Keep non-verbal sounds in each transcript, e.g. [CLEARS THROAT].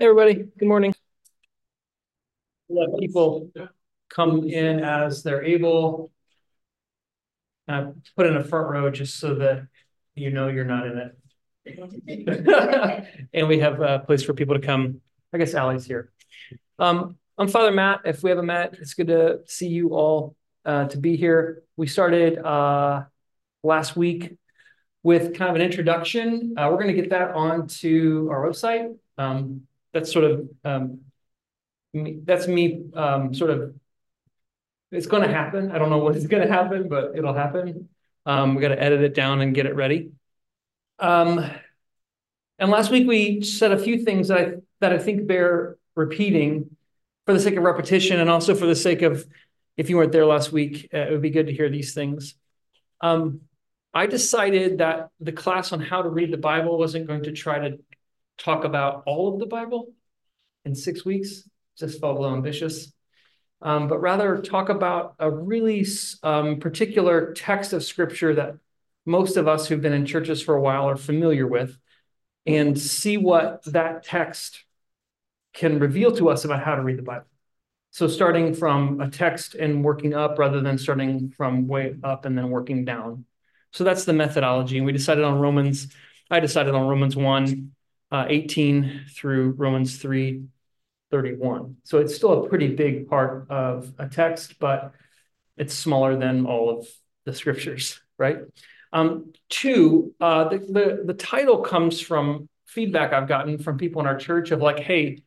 Everybody. Good morning. Let people come in as they're able. Uh, put in a front row just so that you know you're not in it. [LAUGHS] and we have a place for people to come. I guess Allie's here. Um, I'm Father Matt. If we haven't met, it's good to see you all uh, to be here. We started uh, last week with kind of an introduction. Uh, we're going to get that onto our website. Um, that's sort of um, me, that's me um, sort of. It's going to happen. I don't know what is going to happen, but it'll happen. Um, we got to edit it down and get it ready. Um, and last week we said a few things that I that I think bear repeating for the sake of repetition and also for the sake of if you weren't there last week, uh, it would be good to hear these things. Um, I decided that the class on how to read the Bible wasn't going to try to talk about all of the Bible in six weeks, just felt a little ambitious, um, but rather talk about a really um, particular text of scripture that most of us who've been in churches for a while are familiar with and see what that text can reveal to us about how to read the Bible. So starting from a text and working up rather than starting from way up and then working down. So that's the methodology. And we decided on Romans, I decided on Romans 1, uh, 18 through Romans 3, 31. So it's still a pretty big part of a text, but it's smaller than all of the scriptures, right? Um, two, uh, the, the, the title comes from feedback I've gotten from people in our church of like, hey,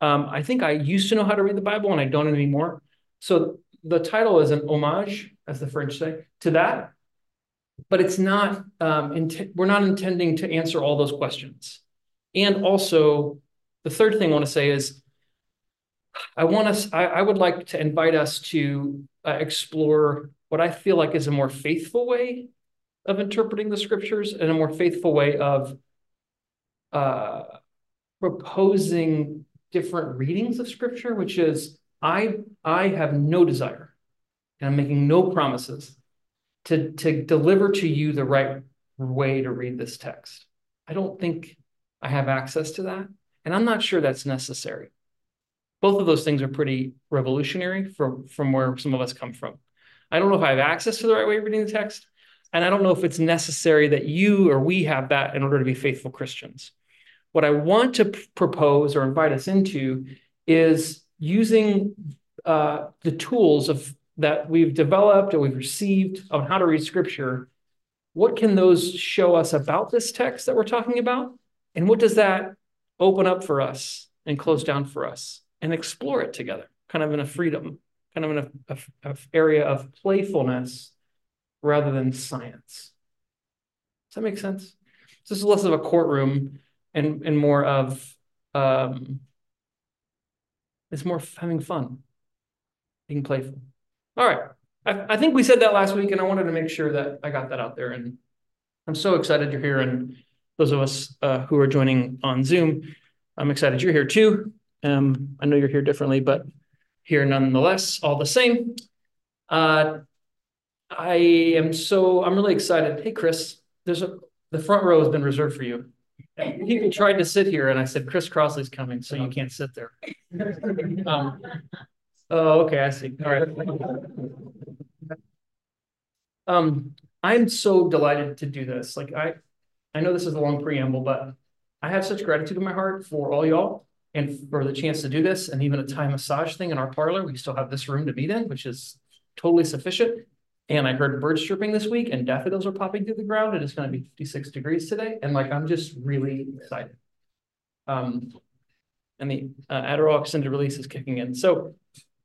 um, I think I used to know how to read the Bible and I don't anymore. So the title is an homage, as the French say, to that but it's not um, we're not intending to answer all those questions. And also, the third thing I want to say is, I want us. I, I would like to invite us to uh, explore what I feel like is a more faithful way of interpreting the scriptures and a more faithful way of uh, proposing different readings of scripture, which is I I have no desire, and I'm making no promises to, to deliver to you the right way to read this text. I don't think I have access to that. And I'm not sure that's necessary. Both of those things are pretty revolutionary from, from where some of us come from. I don't know if I have access to the right way of reading the text. And I don't know if it's necessary that you or we have that in order to be faithful Christians. What I want to propose or invite us into is using uh, the tools of that we've developed or we've received on how to read scripture, what can those show us about this text that we're talking about? And what does that open up for us and close down for us and explore it together, kind of in a freedom, kind of in a, a, a area of playfulness rather than science. Does that make sense? So This is less of a courtroom and, and more of um, it's more having fun, being playful. All right. I, I think we said that last week, and I wanted to make sure that I got that out there. And I'm so excited you're here. And those of us uh, who are joining on Zoom, I'm excited you're here too. Um, I know you're here differently, but here nonetheless, all the same. Uh, I am so, I'm really excited. Hey, Chris, there's a, the front row has been reserved for you. People tried to sit here, and I said, Chris Crossley's coming, so you can't sit there. Um, Oh, okay, I see. All right. Um, I'm so delighted to do this. Like I, I know this is a long preamble, but I have such gratitude in my heart for all y'all and for the chance to do this and even a Thai massage thing in our parlor. We still have this room to meet in, which is totally sufficient. And I heard birds chirping this week and daffodils are popping through the ground. It is going to be 56 degrees today. And like, I'm just really excited. Um, and the uh, Adderall extended release is kicking in. So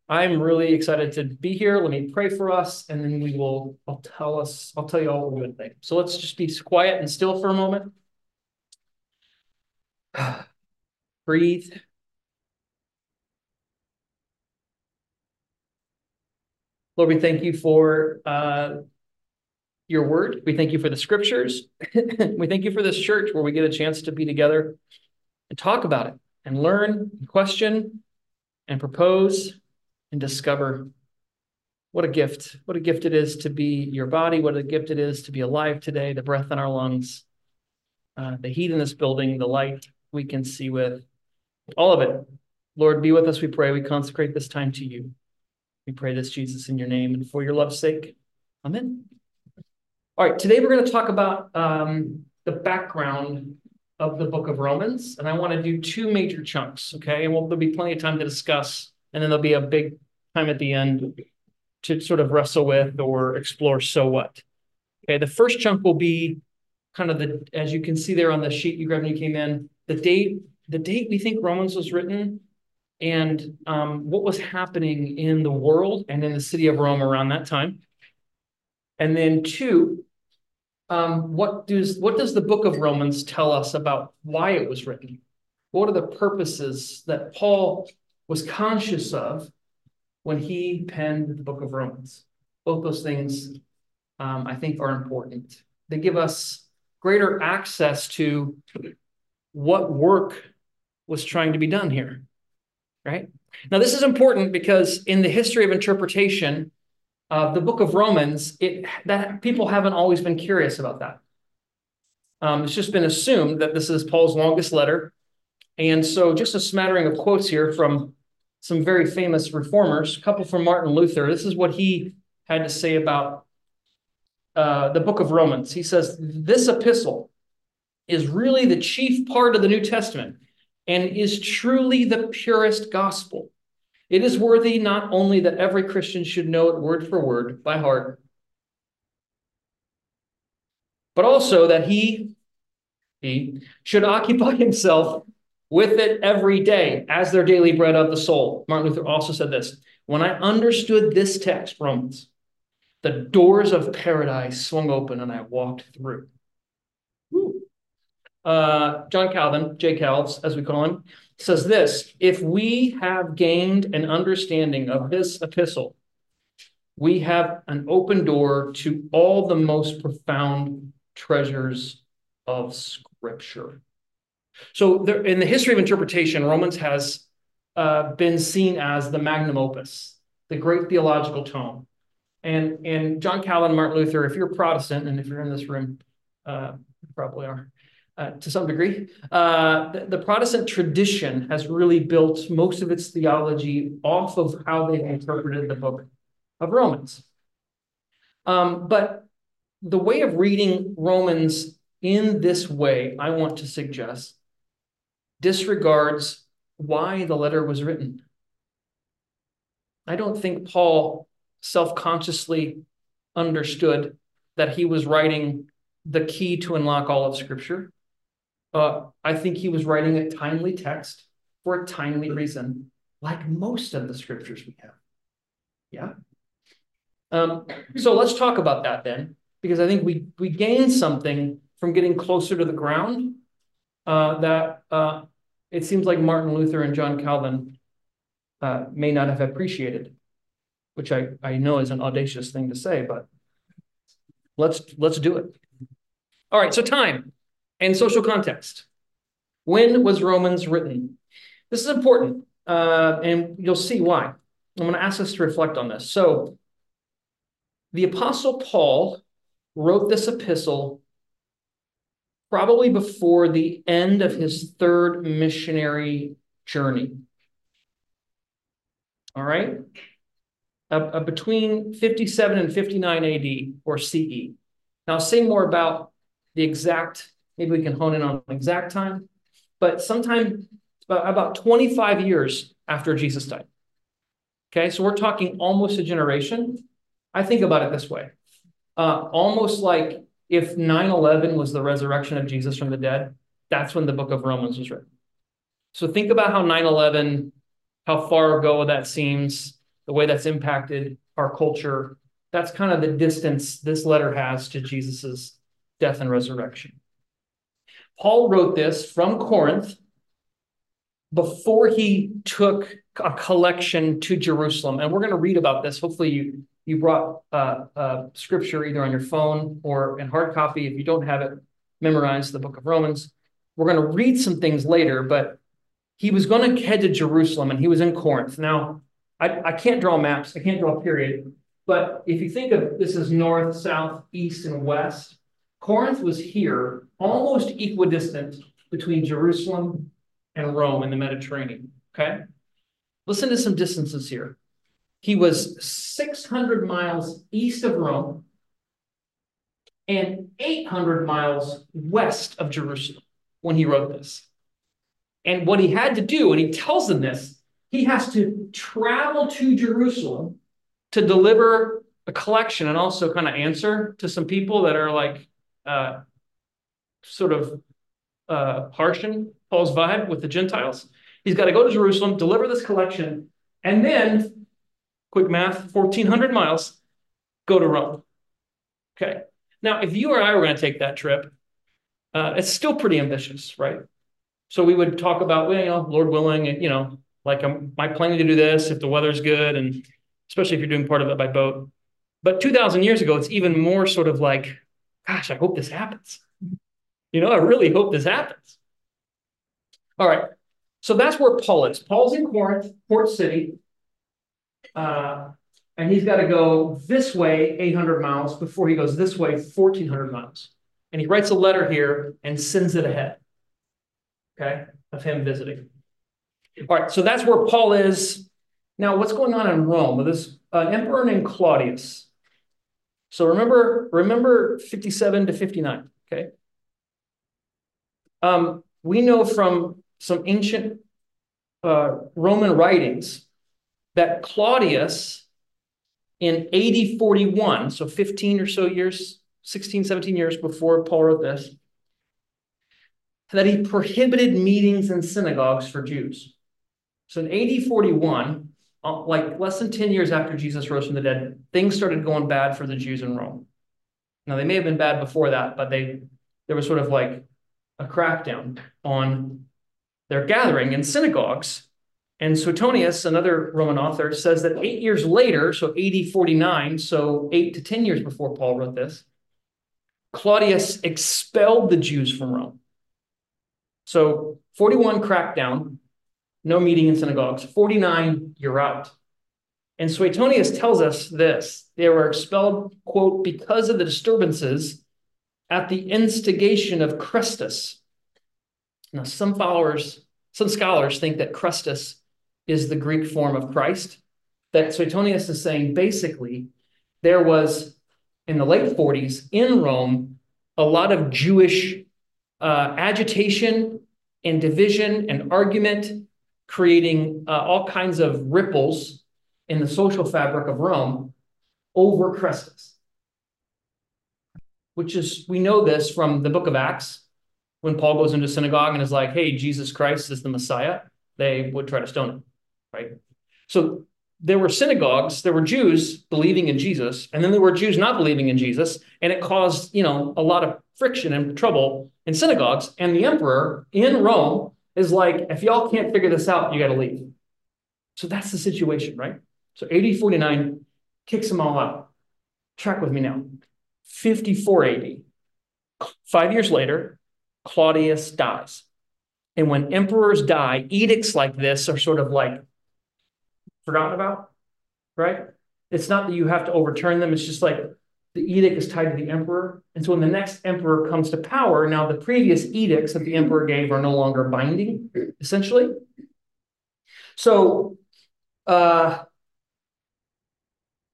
I'm really excited to be here. Let me pray for us, and then we will, I'll tell us, I'll tell you all we would think. So let's just be quiet and still for a moment. [SIGHS] Breathe. Lord, we thank you for uh, your word. We thank you for the scriptures. [LAUGHS] we thank you for this church where we get a chance to be together and talk about it and learn and question and propose and discover what a gift, what a gift it is to be your body, what a gift it is to be alive today, the breath in our lungs, uh, the heat in this building, the light we can see with. All of it. Lord, be with us, we pray. We consecrate this time to you. We pray this, Jesus, in your name and for your love's sake. Amen. All right, today we're going to talk about um, the background of the book of Romans, and I want to do two major chunks, okay? And we'll, there'll be plenty of time to discuss, and then there'll be a big time at the end to sort of wrestle with or explore so what. Okay, the first chunk will be kind of the, as you can see there on the sheet you grabbed when you came in, the date, the date we think Romans was written, and um, what was happening in the world and in the city of Rome around that time. And then two, um, what does what does the book of Romans tell us about why it was written? What are the purposes that Paul was conscious of when he penned the book of Romans? Both those things, um, I think, are important. They give us greater access to what work was trying to be done here, right? Now, this is important because in the history of interpretation of the book of Romans, it that people haven't always been curious about that. Um, it's just been assumed that this is Paul's longest letter. And so, just a smattering of quotes here from some very famous reformers, a couple from Martin Luther. This is what he had to say about uh, the book of Romans. He says, This epistle is really the chief part of the New Testament and is truly the purest gospel. It is worthy not only that every Christian should know it word for word by heart, but also that he, he should occupy [LAUGHS] himself with it every day as their daily bread of the soul. Martin Luther also said this When I understood this text, Romans, the doors of paradise swung open and I walked through. Uh, John Calvin, J. Calves, as we call him, says this If we have gained an understanding of this epistle, we have an open door to all the most profound treasures of Scripture. So, there, in the history of interpretation, Romans has uh, been seen as the magnum opus, the great theological tome. And, and John Calvin, Martin Luther, if you're Protestant, and if you're in this room, uh, you probably are uh, to some degree, uh, the, the, Protestant tradition has really built most of its theology off of how they've interpreted the book of Romans. Um, but the way of reading Romans in this way, I want to suggest, disregards why the letter was written. I don't think Paul self consciously understood that he was writing the key to unlock all of Scripture. Uh, I think he was writing a timely text for a timely reason, like most of the Scriptures we have. Yeah. Um, so let's talk about that then, because I think we we gain something from getting closer to the ground uh, that uh, it seems like Martin Luther and John Calvin uh, may not have appreciated which I, I know is an audacious thing to say, but let's let's do it. All right, so time and social context. When was Romans written? This is important, uh, and you'll see why. I'm going to ask us to reflect on this. So, the Apostle Paul wrote this epistle probably before the end of his third missionary journey. All right uh, uh, between 57 and 59 AD or CE. Now, I'll say more about the exact, maybe we can hone in on exact time, but sometime about, about 25 years after Jesus died. Okay, so we're talking almost a generation. I think about it this way uh, almost like if 9 11 was the resurrection of Jesus from the dead, that's when the book of Romans was written. So think about how 9 11, how far ago that seems, the way that's impacted our culture. That's kind of the distance this letter has to Jesus's death and resurrection. Paul wrote this from Corinth before he took a collection to Jerusalem. And we're going to read about this. Hopefully, you, you brought uh, uh, scripture either on your phone or in hard copy. If you don't have it, memorized, the book of Romans. We're going to read some things later, but he was going to head to Jerusalem and he was in Corinth. Now, I, I can't draw maps. I can't draw a period. But if you think of this as north, south, east, and west, Corinth was here, almost equidistant between Jerusalem and Rome in the Mediterranean. Okay. Listen to some distances here. He was 600 miles east of Rome and 800 miles west of Jerusalem when he wrote this. And what he had to do, and he tells them this, he has to travel to Jerusalem to deliver a collection and also kind of answer to some people that are like uh, sort of uh, Paul's vibe with the Gentiles. He's got to go to Jerusalem, deliver this collection, and then, quick math, 1,400 miles, go to Rome. Okay. Now, if you or I were going to take that trip, uh, it's still pretty ambitious, right? So we would talk about, well, you know, Lord willing, you know, like, am I planning to do this if the weather's good, and especially if you're doing part of it by boat. But 2,000 years ago, it's even more sort of like, gosh, I hope this happens. You know, I really hope this happens. All right. So that's where Paul is. Paul's in Corinth, Port City. Uh, and he's got to go this way 800 miles before he goes this way 1400 miles. And he writes a letter here and sends it ahead. Okay, of him visiting. All right, so that's where Paul is. Now, what's going on in Rome? Well, there's emperor named Claudius. So remember, remember 57 to 59, okay? Um, we know from some ancient uh, Roman writings that Claudius in AD 41, so 15 or so years, 16, 17 years before Paul wrote this, that he prohibited meetings in synagogues for Jews. So in AD 41, uh, like less than 10 years after Jesus rose from the dead, things started going bad for the Jews in Rome. Now, they may have been bad before that, but they there was sort of like a crackdown on their gathering in synagogues. And Suetonius, another Roman author, says that eight years later, so AD 49, so eight to 10 years before Paul wrote this, Claudius expelled the Jews from Rome. So 41 crackdown, no meeting in synagogues. 49, you're out. And Suetonius tells us this they were expelled, quote, because of the disturbances at the instigation of Chrestus. Now, some followers, some scholars think that Chrestus is the Greek form of Christ. That Suetonius is saying basically there was in the late 40s in Rome a lot of Jewish uh, agitation and division and argument creating uh, all kinds of ripples in the social fabric of Rome over Chrestus. Which is, we know this from the book of Acts, when Paul goes into synagogue and is like, hey, Jesus Christ is the Messiah, they would try to stone him, right? So there were synagogues, there were Jews believing in Jesus, and then there were Jews not believing in Jesus, and it caused, you know, a lot of friction and trouble in synagogues. And the emperor in Rome is like, if y'all can't figure this out, you got to leave. So that's the situation, right? So AD 49 kicks them all out. Track with me now. 54 AD, five years later, Claudius dies. And when emperors die, edicts like this are sort of like forgotten about, right? It's not that you have to overturn them. It's just like the edict is tied to the emperor. And so when the next emperor comes to power, now the previous edicts that the emperor gave are no longer binding, essentially. So, uh,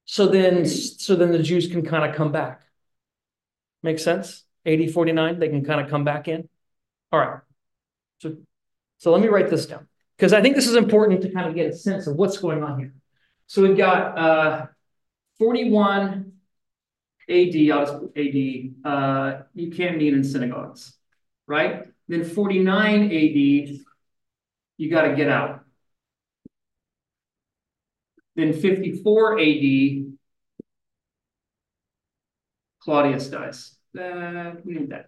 so then, so then the Jews can kind of come back. Make sense? AD 49, they can kind of come back in. All right. So, so let me write this down because I think this is important to kind of get a sense of what's going on here. So we've got uh, 41 AD, AD, uh, you can't meet in synagogues, right? Then 49 AD, you got to get out. Then 54 AD, Claudius dies. Uh, we need that.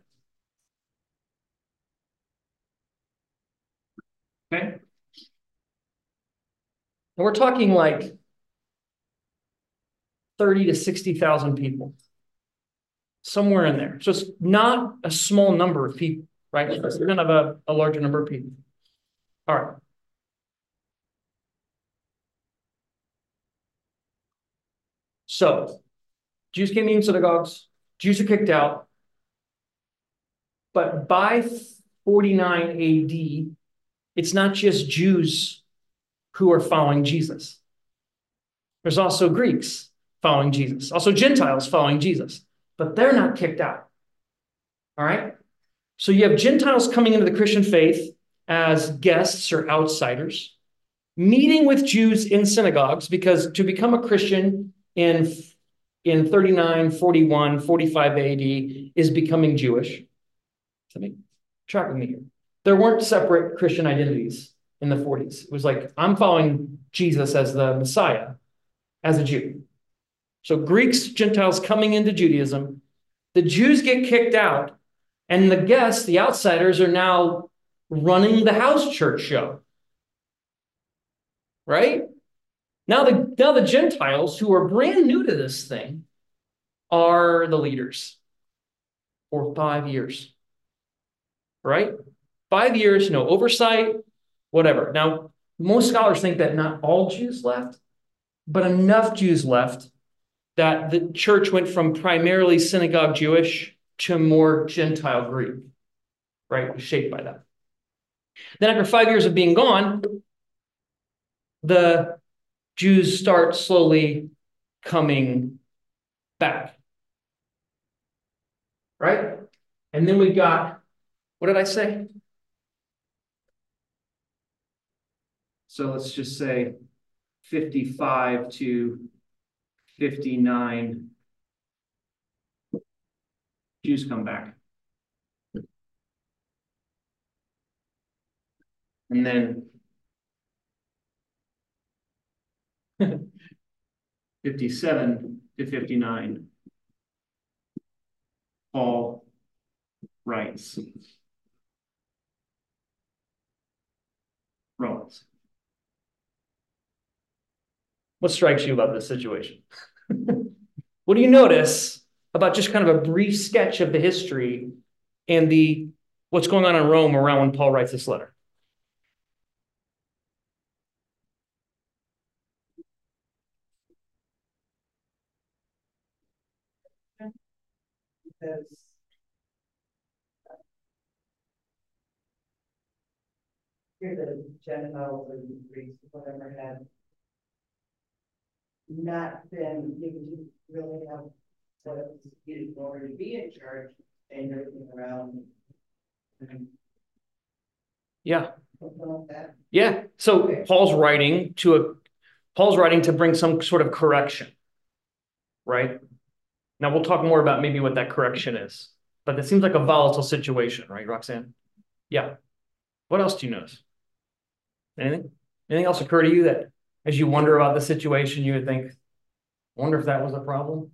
Okay. And we're talking like 30 to 60,000 people somewhere in there. So it's not a small number of people, right? Going to have a, a larger number of people. All right. So Jews came in synagogues, Jews are kicked out. But by 49 AD, it's not just Jews who are following Jesus. There's also Greeks following Jesus, also Gentiles following Jesus, but they're not kicked out. All right? So you have Gentiles coming into the Christian faith as guests or outsiders, meeting with Jews in synagogues, because to become a Christian in, in 39, 41, 45 AD is becoming Jewish. I mean, track with me here. There weren't separate Christian identities in the 40s. It was like, I'm following Jesus as the Messiah, as a Jew. So Greeks, Gentiles coming into Judaism, the Jews get kicked out, and the guests, the outsiders, are now running the house church show. Right? Now the now the Gentiles who are brand new to this thing are the leaders for five years. Right? Five years, no oversight, whatever. Now, most scholars think that not all Jews left, but enough Jews left that the church went from primarily synagogue Jewish to more Gentile Greek, right? Shaped by that. Then, after five years of being gone, the Jews start slowly coming back. Right? And then we got, what did I say? So let's just say 55 to 59 Jews come back. And then [LAUGHS] 57 to 59, Paul writes Romans. What strikes you about this situation? [LAUGHS] what do you notice about just kind of a brief sketch of the history and the what's going on in Rome around when Paul writes this letter? Because uh, here the Gentiles or Greeks, whatever, had not been to really have what you already to be in charge and everything around. Yeah. Yeah. So okay. Paul's writing to a Paul's writing to bring some sort of correction. Right? Now we'll talk more about maybe what that correction is. But it seems like a volatile situation, right, Roxanne? Yeah. What else do you notice? Anything? Anything else occur to you that as you wonder about the situation, you would think, wonder if that was a problem?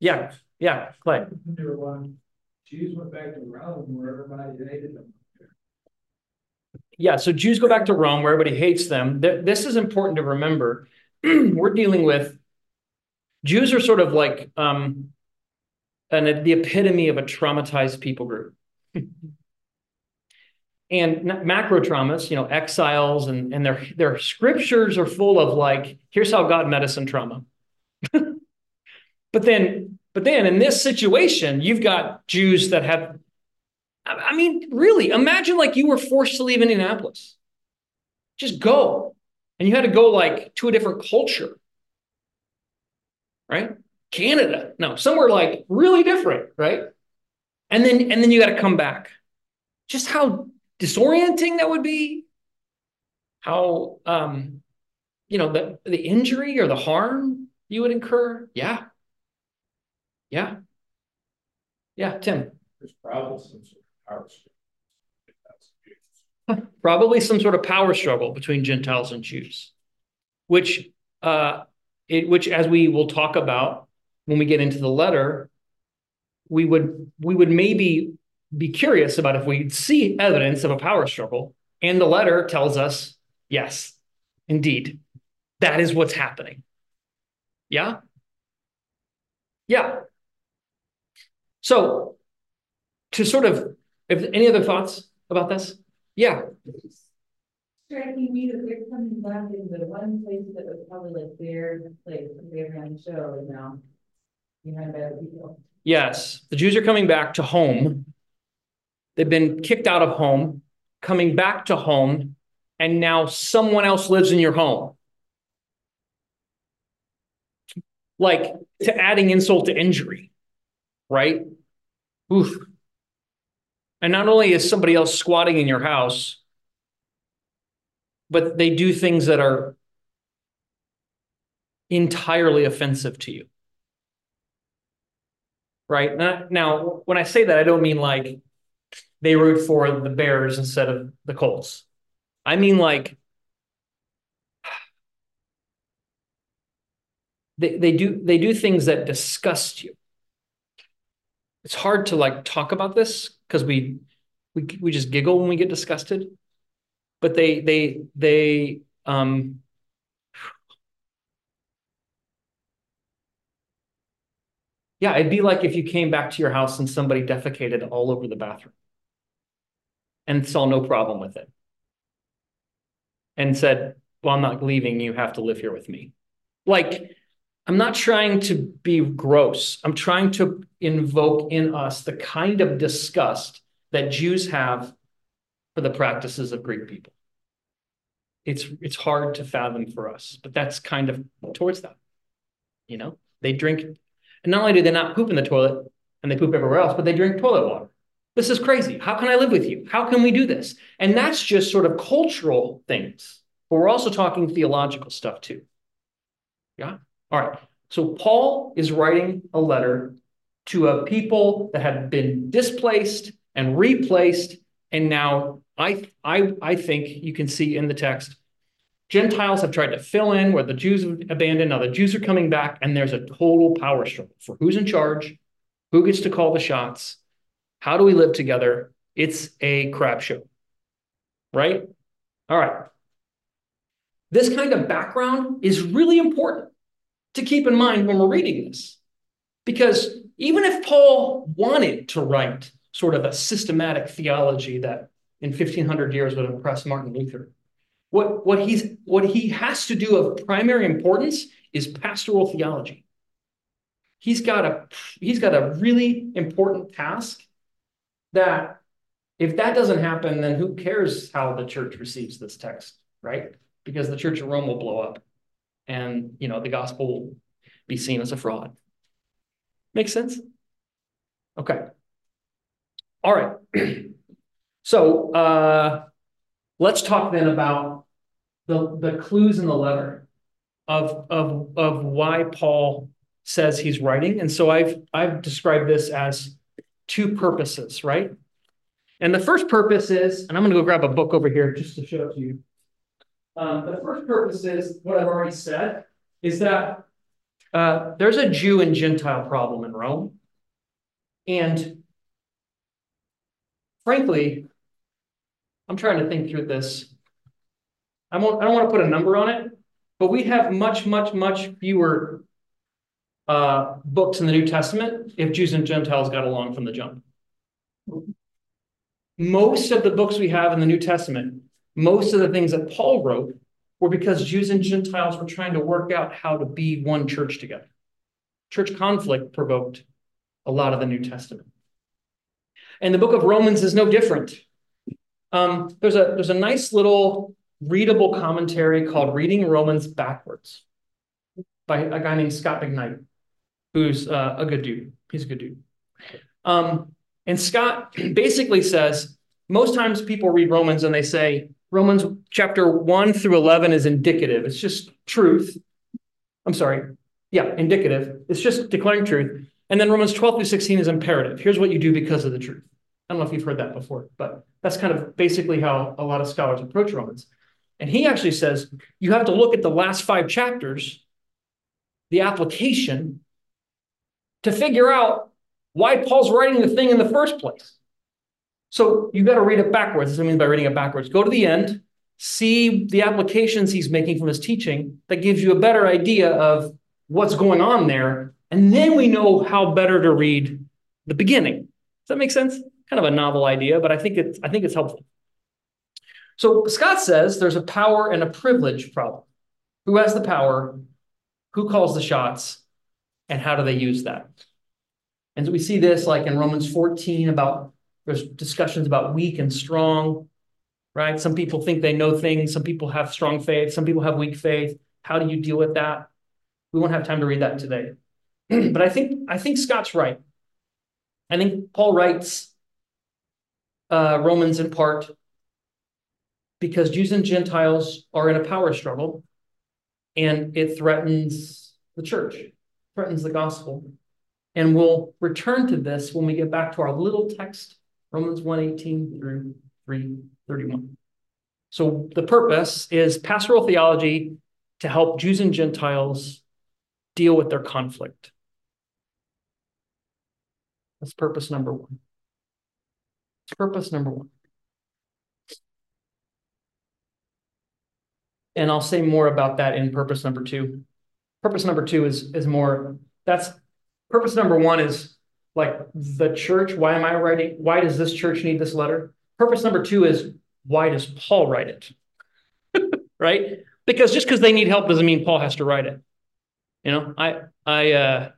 Yeah, yeah, Clay. There one, Jews went back to Rome where everybody hated them. Yeah, so Jews go back to Rome where everybody hates them. This is important to remember. [CLEARS THROAT] We're dealing with Jews are sort of like um, an, the epitome of a traumatized people group. [LAUGHS] and macro traumas, you know, exiles and, and their, their scriptures are full of like, here's how God medicine trauma. [LAUGHS] but then, but then in this situation, you've got Jews that have, I mean, really, imagine like you were forced to leave Indianapolis. Just go. And you had to go like to a different culture right? Canada, no, somewhere like really different, right? And then and then you got to come back. Just how disorienting that would be. How um, you know, the the injury or the harm you would incur. Yeah. Yeah. Yeah, Tim. There's probably some sort of power struggle. [LAUGHS] probably some sort of power struggle between Gentiles and Jews, which uh, it, which as we will talk about when we get into the letter, we would we would maybe be curious about if we see evidence of a power struggle, and the letter tells us, yes, indeed, that is what's happening. Yeah? Yeah. So to sort of if any other thoughts about this? Yeah striking me that they're coming back into the one place that was probably like their place that they were on the show now. Behind other people. Yes, the Jews are coming back to home they've been kicked out of home, coming back to home, and now someone else lives in your home. Like to adding insult to injury, right? Oof. And not only is somebody else squatting in your house, but they do things that are entirely offensive to you. Right now, when I say that, I don't mean like they root for the Bears instead of the Colts. I mean like they, they do they do things that disgust you. It's hard to like talk about this because we we we just giggle when we get disgusted. But they they they um Yeah, it'd be like if you came back to your house and somebody defecated all over the bathroom and saw no problem with it and said, Well, I'm not leaving. You have to live here with me. Like, I'm not trying to be gross. I'm trying to invoke in us the kind of disgust that Jews have for the practices of Greek people. It's, it's hard to fathom for us, but that's kind of towards that. You know, they drink and not only do they not poop in the toilet and they poop everywhere else, but they drink toilet water. This is crazy. How can I live with you? How can we do this? And that's just sort of cultural things. But we're also talking theological stuff too. Yeah. All right. So Paul is writing a letter to a people that have been displaced and replaced. And now I, I, I think you can see in the text Gentiles have tried to fill in where the Jews have abandoned. Now the Jews are coming back, and there's a total power struggle for who's in charge, who gets to call the shots, how do we live together? It's a crap show, right? All right. This kind of background is really important to keep in mind when we're reading this. Because even if Paul wanted to write sort of a systematic theology that in 1500 years would impress Martin Luther, what, what, he's, what he has to do of primary importance is pastoral theology. He's got a, he's got a really important task that if that doesn't happen, then who cares how the church receives this text, right? Because the church of Rome will blow up and, you know, the gospel will be seen as a fraud. Makes sense? Okay. All right. [CLEARS THROAT] so, uh, let's talk then about the, the clues in the letter of, of, of why Paul says he's writing. And so I've, I've described this as two purposes, right? And the first purpose is, and I'm going to go grab a book over here just to show it to you. Um, the first purpose is what I've already said is that uh, there's a Jew and Gentile problem in Rome. And frankly, I'm trying to think through this. I, won't, I don't want to put a number on it, but we have much, much, much fewer uh, books in the New Testament if Jews and Gentiles got along from the jump. Most of the books we have in the New Testament, most of the things that Paul wrote were because Jews and Gentiles were trying to work out how to be one church together. Church conflict provoked a lot of the New Testament. And the book of Romans is no different. Um, there's a there's a nice little readable commentary called Reading Romans Backwards by a guy named Scot McKnight who's uh, a good dude. He's a good dude. Um, and Scot [CLEARS THROAT] basically says most times people read Romans and they say Romans chapter 1 through 11 is indicative. It's just truth. I'm sorry. Yeah, indicative. It's just declaring truth. And then Romans 12 through 16 is imperative. Here's what you do because of the truth. I don't know if you've heard that before, but that's kind of basically how a lot of scholars approach Romans. And he actually says you have to look at the last five chapters, the application, to figure out why Paul's writing the thing in the first place. So you've got to read it backwards. This I mean by reading it backwards. Go to the end, see the applications he's making from his teaching that gives you a better idea of what's going on there. And then we know how better to read the beginning. Does that make sense? Kind of a novel idea, but I think it's I think it's helpful. So Scot says there's a power and a privilege problem. Who has the power? Who calls the shots? And how do they use that? And so we see this like in Romans 14 about There's discussions about weak and strong, right? Some people think they know things. Some people have strong faith. Some people have weak faith. How do you deal with that? We won't have time to read that today. [CLEARS THROAT] but I think I think Scot's right. I think Paul writes uh, Romans in part because Jews and Gentiles are in a power struggle, and it threatens the church, threatens the gospel. And we'll return to this when we get back to our little text, Romans 1:18 through 3:31. So the purpose is pastoral theology to help Jews and Gentiles deal with their conflict. That's purpose number one. Purpose number one. And I'll say more about that in purpose number two. Purpose number two is is more that's purpose number one is like the church. Why am I writing? Why does this church need this letter? Purpose number two is why does Paul write it? [LAUGHS] right? Because just because they need help doesn't mean Paul has to write it. You know, I I uh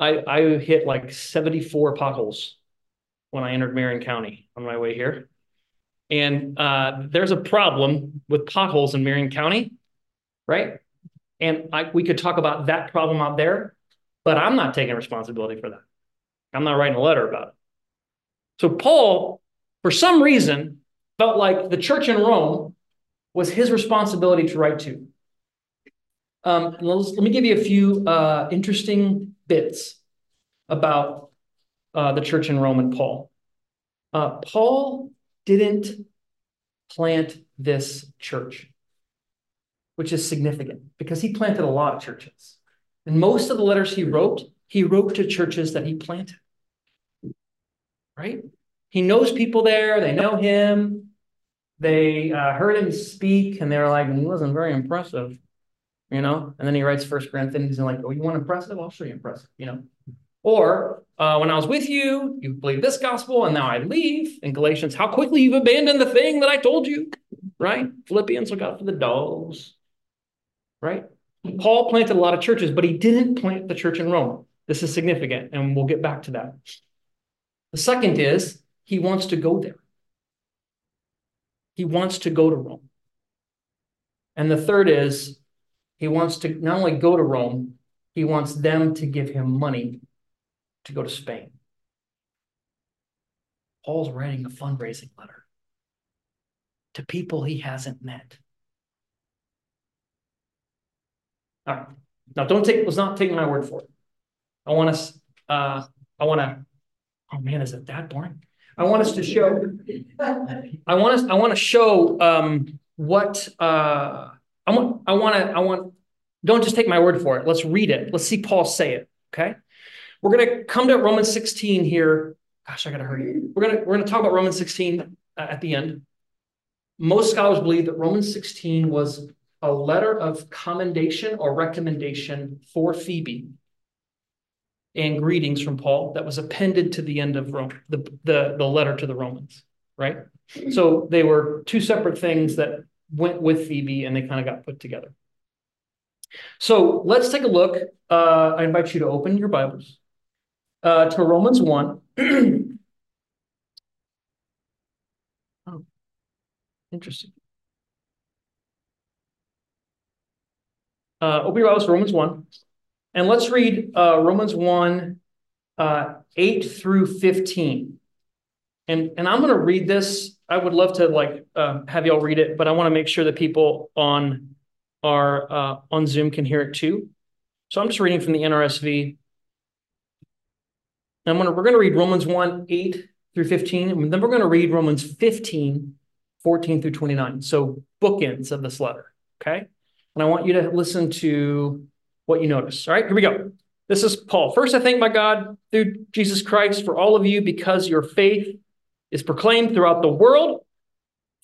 I I hit like 74 potholes when I entered Marion County on my way here. And uh, there's a problem with potholes in Marion County, right? And I, we could talk about that problem out there, but I'm not taking responsibility for that. I'm not writing a letter about it. So Paul, for some reason, felt like the church in Rome was his responsibility to write to. Um, let me give you a few uh, interesting bits about uh, the church in Rome and Paul. Uh, Paul didn't plant this church, which is significant because he planted a lot of churches. And most of the letters he wrote, he wrote to churches that he planted. Right? He knows people there, they know him. They uh, heard him speak and they're like, he wasn't very impressive, you know? And then he writes First Corinthians and like, oh, you want impressive? I'll show you impressive, you know? Or uh, when I was with you, you believed this gospel, and now I leave. In Galatians, how quickly you've abandoned the thing that I told you, right? Philippians, look out for the dogs, right? Paul planted a lot of churches, but he didn't plant the church in Rome. This is significant, and we'll get back to that. The second is he wants to go there. He wants to go to Rome. And the third is he wants to not only go to Rome, he wants them to give him money to go to Spain. Paul's writing a fundraising letter to people he hasn't met. All right. Now, don't take, let's not take my word for it. I want us, uh, I want to, oh man, is it that boring? I want us to show, I want us, I want to show, um, what, uh, I want, I want to, I want, don't just take my word for it. Let's read it. Let's see Paul say it. Okay. We're going to come to Romans 16 here. Gosh, I got to hurry. We're going to we're going to talk about Romans 16 uh, at the end. Most scholars believe that Romans 16 was a letter of commendation or recommendation for Phoebe and greetings from Paul that was appended to the end of Rome, the, the, the letter to the Romans, right? So they were two separate things that went with Phoebe and they kind of got put together. So let's take a look. Uh, I invite you to open your Bibles uh, to Romans 1. [CLEARS THROAT] oh, interesting. Uh, open your Bibles to Romans 1. And let's read uh, Romans 1, uh, 8 through 15. And, and I'm going to read this. I would love to like uh, have y'all read it, but I want to make sure that people on our uh, on Zoom can hear it too. So I'm just reading from the NRSV. I'm gonna, we're going to read Romans 1, 8 through 15, and then we're going to read Romans 15, 14 through 29. So bookends of this letter, okay? And I want you to listen to what you notice. All right, here we go. This is Paul. First, I thank my God through Jesus Christ for all of you because your faith is proclaimed throughout the world.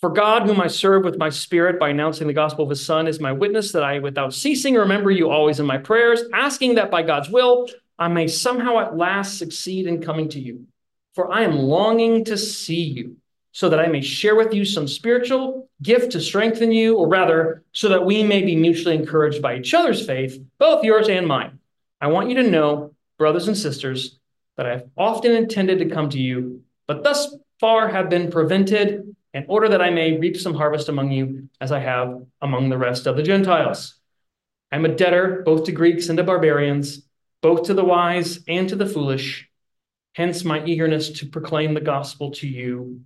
For God, whom I serve with my spirit by announcing the gospel of his Son, is my witness that I, without ceasing, remember you always in my prayers, asking that by God's will I may somehow at last succeed in coming to you. For I am longing to see you, so that I may share with you some spiritual gift to strengthen you, or rather, so that we may be mutually encouraged by each other's faith, both yours and mine. I want you to know, brothers and sisters, that I have often intended to come to you but thus far have been prevented in order that I may reap some harvest among you as I have among the rest of the Gentiles. I'm a debtor both to Greeks and to barbarians, both to the wise and to the foolish. Hence my eagerness to proclaim the gospel to you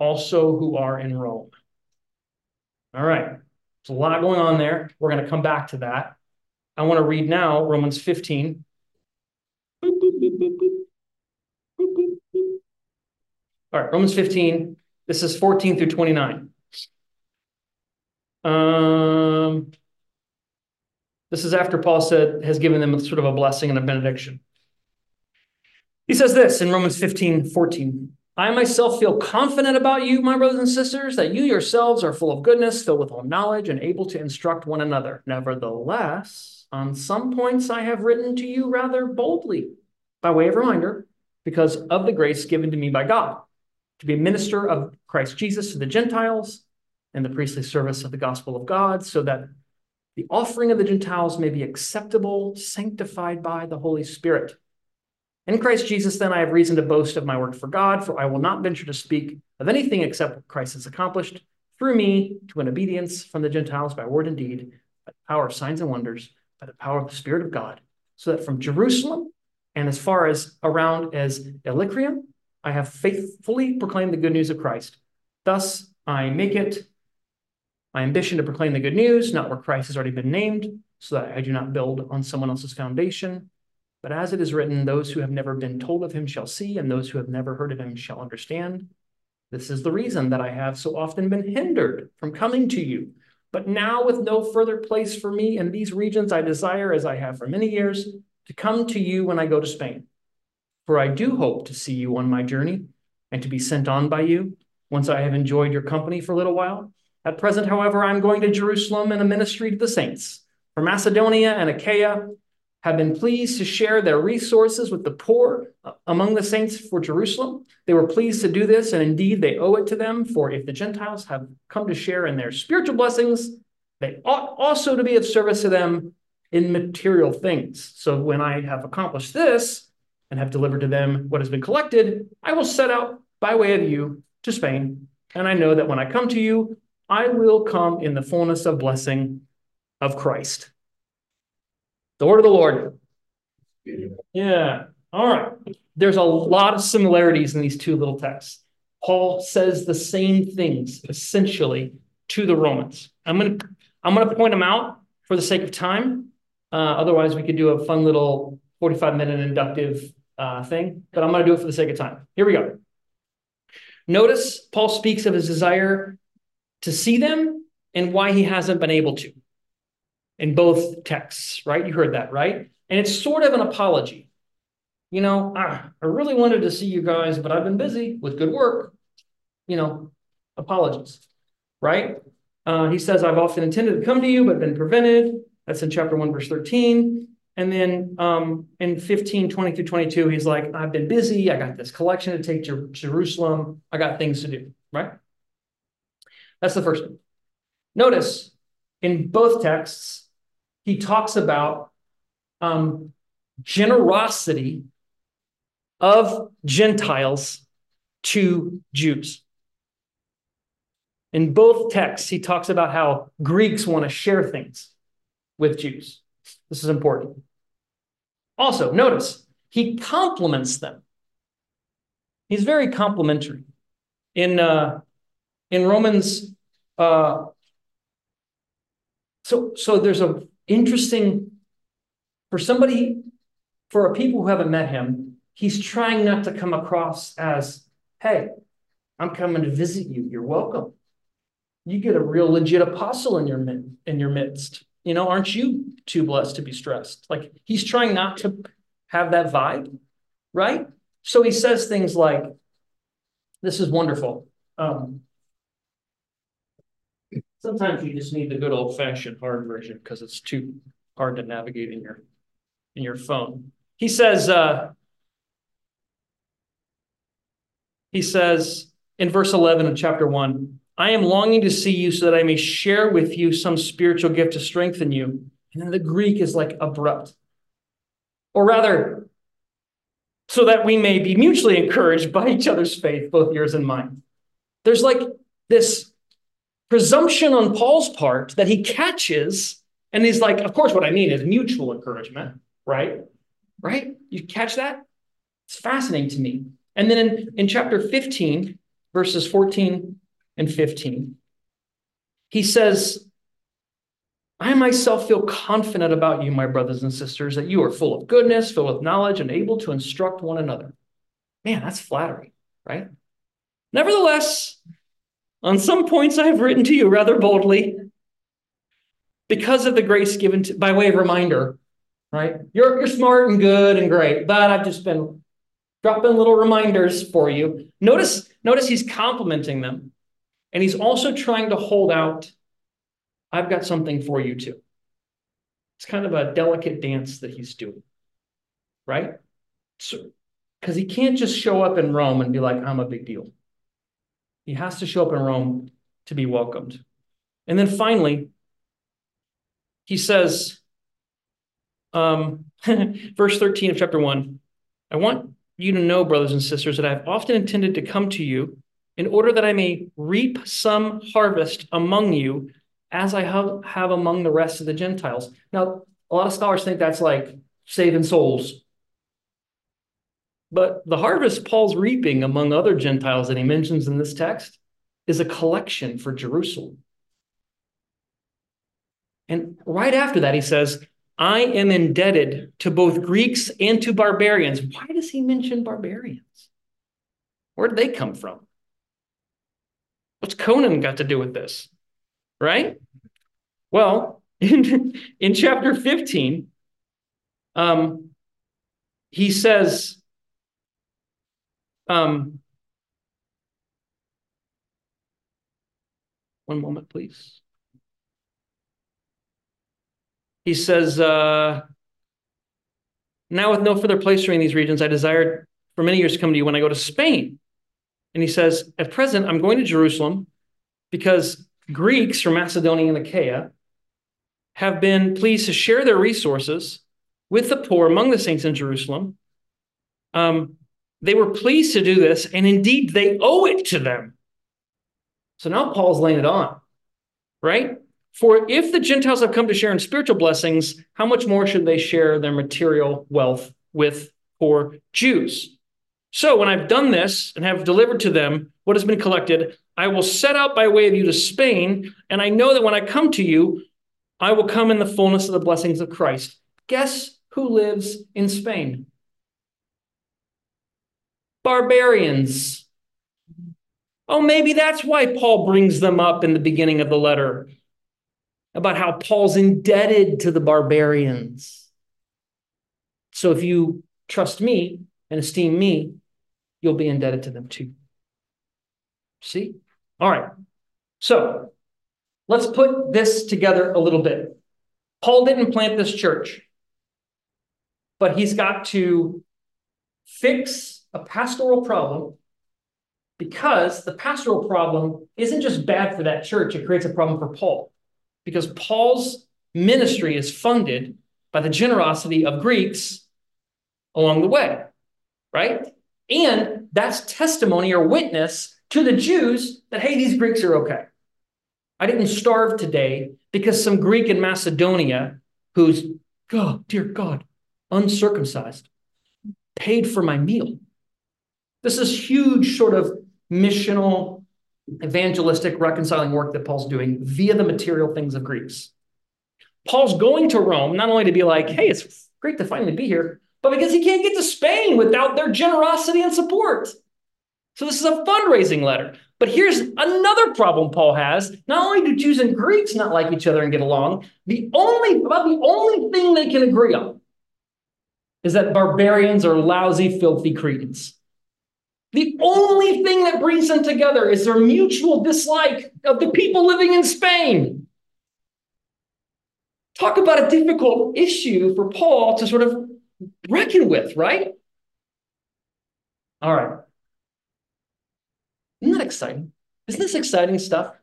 also who are in Rome. All right, there's a lot going on there. We're going to come back to that. I want to read now Romans 15. All right, Romans 15. This is 14 through 29. Um, this is after Paul said has given them sort of a blessing and a benediction. He says this in Romans 15, 14. I myself feel confident about you, my brothers and sisters, that you yourselves are full of goodness, filled with all knowledge, and able to instruct one another. Nevertheless, on some points I have written to you rather boldly, by way of reminder, because of the grace given to me by God, to be a minister of Christ Jesus to the Gentiles and the priestly service of the gospel of God, so that the offering of the Gentiles may be acceptable, sanctified by the Holy Spirit. In Christ Jesus, then, I have reason to boast of my work for God, for I will not venture to speak of anything except what Christ has accomplished through me to an obedience from the Gentiles by word and deed, by the power of signs and wonders, by the power of the Spirit of God, so that from Jerusalem and as far as around as Illyricum, I have faithfully proclaimed the good news of Christ. Thus, I make it my ambition to proclaim the good news, not where Christ has already been named, so that I do not build on someone else's foundation. But as it is written, those who have never been told of him shall see, and those who have never heard of him shall understand. This is the reason that I have so often been hindered from coming to you. But now, with no further place for me in these regions, I desire, as I have for many years, to come to you when I go to Spain. For I do hope to see you on my journey and to be sent on by you once I have enjoyed your company for a little while at present, however, I'm going to Jerusalem in a ministry to the saints. For Macedonia and Achaia have been pleased to share their resources with the poor uh, among the saints for Jerusalem. They were pleased to do this, and indeed they owe it to them. For if the Gentiles have come to share in their spiritual blessings, they ought also to be of service to them in material things. So when I have accomplished this and have delivered to them what has been collected, I will set out by way of you to Spain. And I know that when I come to you, I will come in the fullness of blessing of Christ. The word of the Lord. Yeah. All right. There's a lot of similarities in these two little texts. Paul says the same things essentially to the Romans. I'm going to I'm going to point them out for the sake of time. Uh, otherwise, we could do a fun little 45 minute inductive uh, thing, but I'm going to do it for the sake of time. Here we go. Notice Paul speaks of his desire to see them and why he hasn't been able to in both texts, right? You heard that, right? And it's sort of an apology. You know, ah, I really wanted to see you guys, but I've been busy with good work. You know, apologies, right? Uh, he says, I've often intended to come to you, but been prevented. That's in chapter 1, verse 13. And then um, in 15, 20 through 22, he's like, I've been busy. I got this collection to take to Jerusalem. I got things to do, right? That's the first one. Notice in both texts, he talks about um, generosity of Gentiles to Jews. In both texts, he talks about how Greeks want to share things with Jews. This is important. Also, notice he compliments them. He's very complimentary. In uh, in Romans, uh, so so there's a interesting for somebody for people who haven't met him, he's trying not to come across as, hey, I'm coming to visit you. You're welcome. You get a real legit apostle in your in your midst. You know, aren't you too blessed to be stressed? Like he's trying not to have that vibe, right? So he says things like, "This is wonderful." Um, Sometimes you just need the good old fashioned hard version because it's too hard to navigate in your in your phone. He says, uh, he says in verse 11 of chapter 1, I am longing to see you so that I may share with you some spiritual gift to strengthen you. And then the Greek is like abrupt. Or rather, so that we may be mutually encouraged by each other's faith, both yours and mine. There's like this presumption on Paul's part that he catches, and he's like, of course, what I mean is mutual encouragement, right? Right? You catch that? It's fascinating to me. And then in, in chapter 15, verses 14 and 15, he says, I myself feel confident about you, my brothers and sisters, that you are full of goodness, full of knowledge, and able to instruct one another. Man, that's flattering, right? Nevertheless, on some points I have written to you rather boldly because of the grace given to, by way of reminder, right? You're, you're smart and good and great, but I've just been dropping little reminders for you. Notice, notice he's complimenting them. And he's also trying to hold out I've got something for you too. It's kind of a delicate dance that he's doing, right? So, because he can't just show up in Rome and be like, I'm a big deal. He has to show up in Rome to be welcomed. And then finally, he says, um, [LAUGHS] verse 13 of chapter 1 I want you to know, brothers and sisters, that I've often intended to come to you in order that I may reap some harvest among you as I have, have among the rest of the Gentiles. Now, a lot of scholars think that's like saving souls. But the harvest Paul's reaping among other Gentiles that he mentions in this text is a collection for Jerusalem. And right after that, he says, I am indebted to both Greeks and to barbarians. Why does he mention barbarians? Where did they come from? What's Conan got to do with this? right? Well, [LAUGHS] in, in chapter 15, um, he says, um, one moment, please. He says, uh, now with no further place in these regions, I desired for many years to come to you when I go to Spain. And he says, at present, I'm going to Jerusalem because Greeks from Macedonia and Achaia have been pleased to share their resources with the poor among the saints in Jerusalem. Um, they were pleased to do this, and indeed they owe it to them. So now Paul's laying it on, right? For if the Gentiles have come to share in spiritual blessings, how much more should they share their material wealth with poor Jews? So when I've done this and have delivered to them what has been collected, I will set out by way of you to Spain, and I know that when I come to you, I will come in the fullness of the blessings of Christ. Guess who lives in Spain? Barbarians. Oh, maybe that's why Paul brings them up in the beginning of the letter about how Paul's indebted to the barbarians. So if you trust me and esteem me, you'll be indebted to them too. See? All right. So let's put this together a little bit. Paul didn't plant this church, but he's got to fix a pastoral problem because the pastoral problem isn't just bad for that church, it creates a problem for Paul. Because Paul's ministry is funded by the generosity of Greeks along the way, right? And that's testimony or witness to the Jews that, hey, these Greeks are okay. I didn't starve today because some Greek in Macedonia who's, oh, dear God, uncircumcised, paid for my meal. This is huge sort of missional, evangelistic, reconciling work that Paul's doing via the material things of Greeks. Paul's going to Rome not only to be like, hey, it's great to finally be here, but because he can't get to Spain without their generosity and support. So this is a fundraising letter. But here's another problem Paul has. Not only do Jews and Greeks not like each other and get along, the only about the only thing they can agree on is that barbarians are lousy, filthy cretins. The only thing that brings them together is their mutual dislike of the people living in Spain. Talk about a difficult issue for Paul to sort of reckon with, right? All right. Isn't that exciting? Isn't this exciting stuff?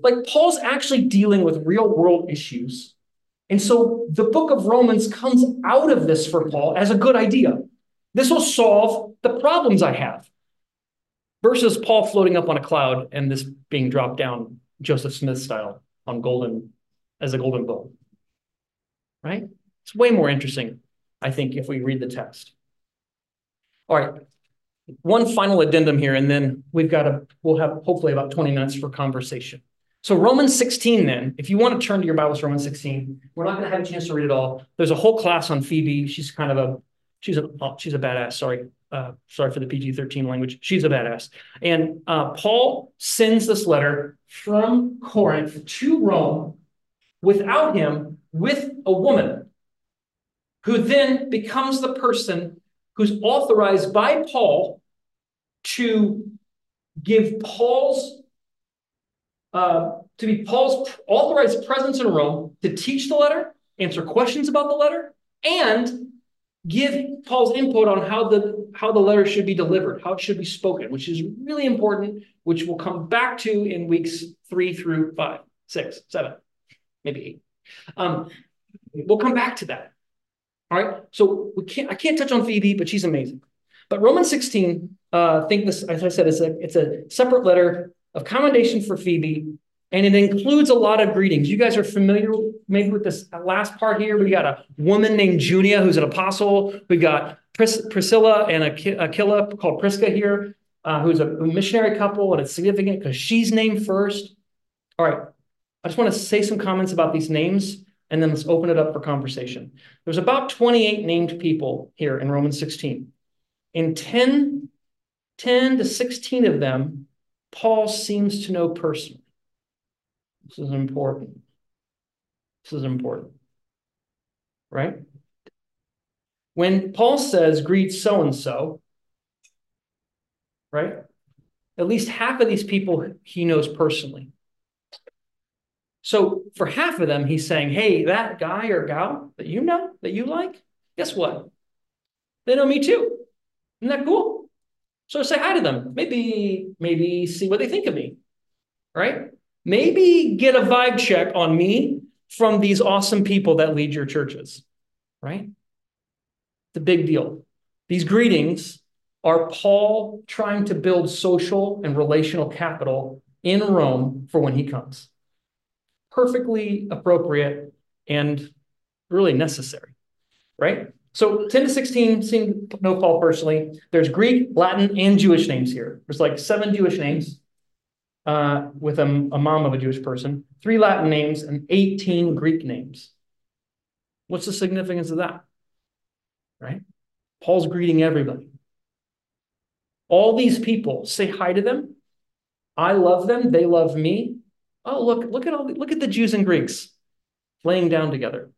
Like Paul's actually dealing with real world issues. And so the book of Romans comes out of this for Paul as a good idea. This will solve the problems I have. Versus Paul floating up on a cloud and this being dropped down Joseph Smith style on golden as a golden bowl. Right? It's way more interesting, I think, if we read the text. All right. One final addendum here, and then we've got a we'll have hopefully about 20 minutes for conversation. So Romans 16, then, if you want to turn to your Bibles, Romans 16, we're not going to have a chance to read it all. There's a whole class on Phoebe. She's kind of a she's a oh, she's a badass. Sorry, uh, sorry for the PG-13 language. She's a badass. And uh, Paul sends this letter from Corinth to Rome without him, with a woman, who then becomes the person who's authorized by Paul to give Paul's uh, to be Paul's authorized presence in Rome to teach the letter, answer questions about the letter, and give Paul's input on how the how the letter should be delivered, how it should be spoken, which is really important, which we'll come back to in weeks three through five, six, seven, maybe eight. Um, we'll come back to that. All right. So we can't I can't touch on Phoebe, but she's amazing. But Romans 16, uh, I think this, as I said, it's a it's a separate letter of commendation for Phoebe, and it includes a lot of greetings. You guys are familiar maybe with this last part here. We got a woman named Junia who's an apostle. We got Pris- Priscilla and Aquila called Prisca here, uh, who's a missionary couple, and it's significant because she's named first. All right, I just want to say some comments about these names, and then let's open it up for conversation. There's about 28 named people here in Romans 16. In 10, 10 to 16 of them Paul seems to know personally. This is important. This is important. Right? When Paul says, greet so and so, right? At least half of these people he knows personally. So for half of them, he's saying, hey, that guy or gal that you know, that you like, guess what? They know me too. Isn't that cool? So say hi to them. Maybe, maybe see what they think of me. Right? Maybe get a vibe check on me from these awesome people that lead your churches. Right? The big deal. These greetings are Paul trying to build social and relational capital in Rome for when he comes. Perfectly appropriate and really necessary, right? So 10 to 16 seem no Paul personally. There's Greek, Latin, and Jewish names here. There's like seven Jewish names uh, with a, a mom of a Jewish person, three Latin names, and 18 Greek names. What's the significance of that? Right? Paul's greeting everybody. All these people say hi to them. I love them. They love me. Oh, look, look at all the, look at the Jews and Greeks laying down together.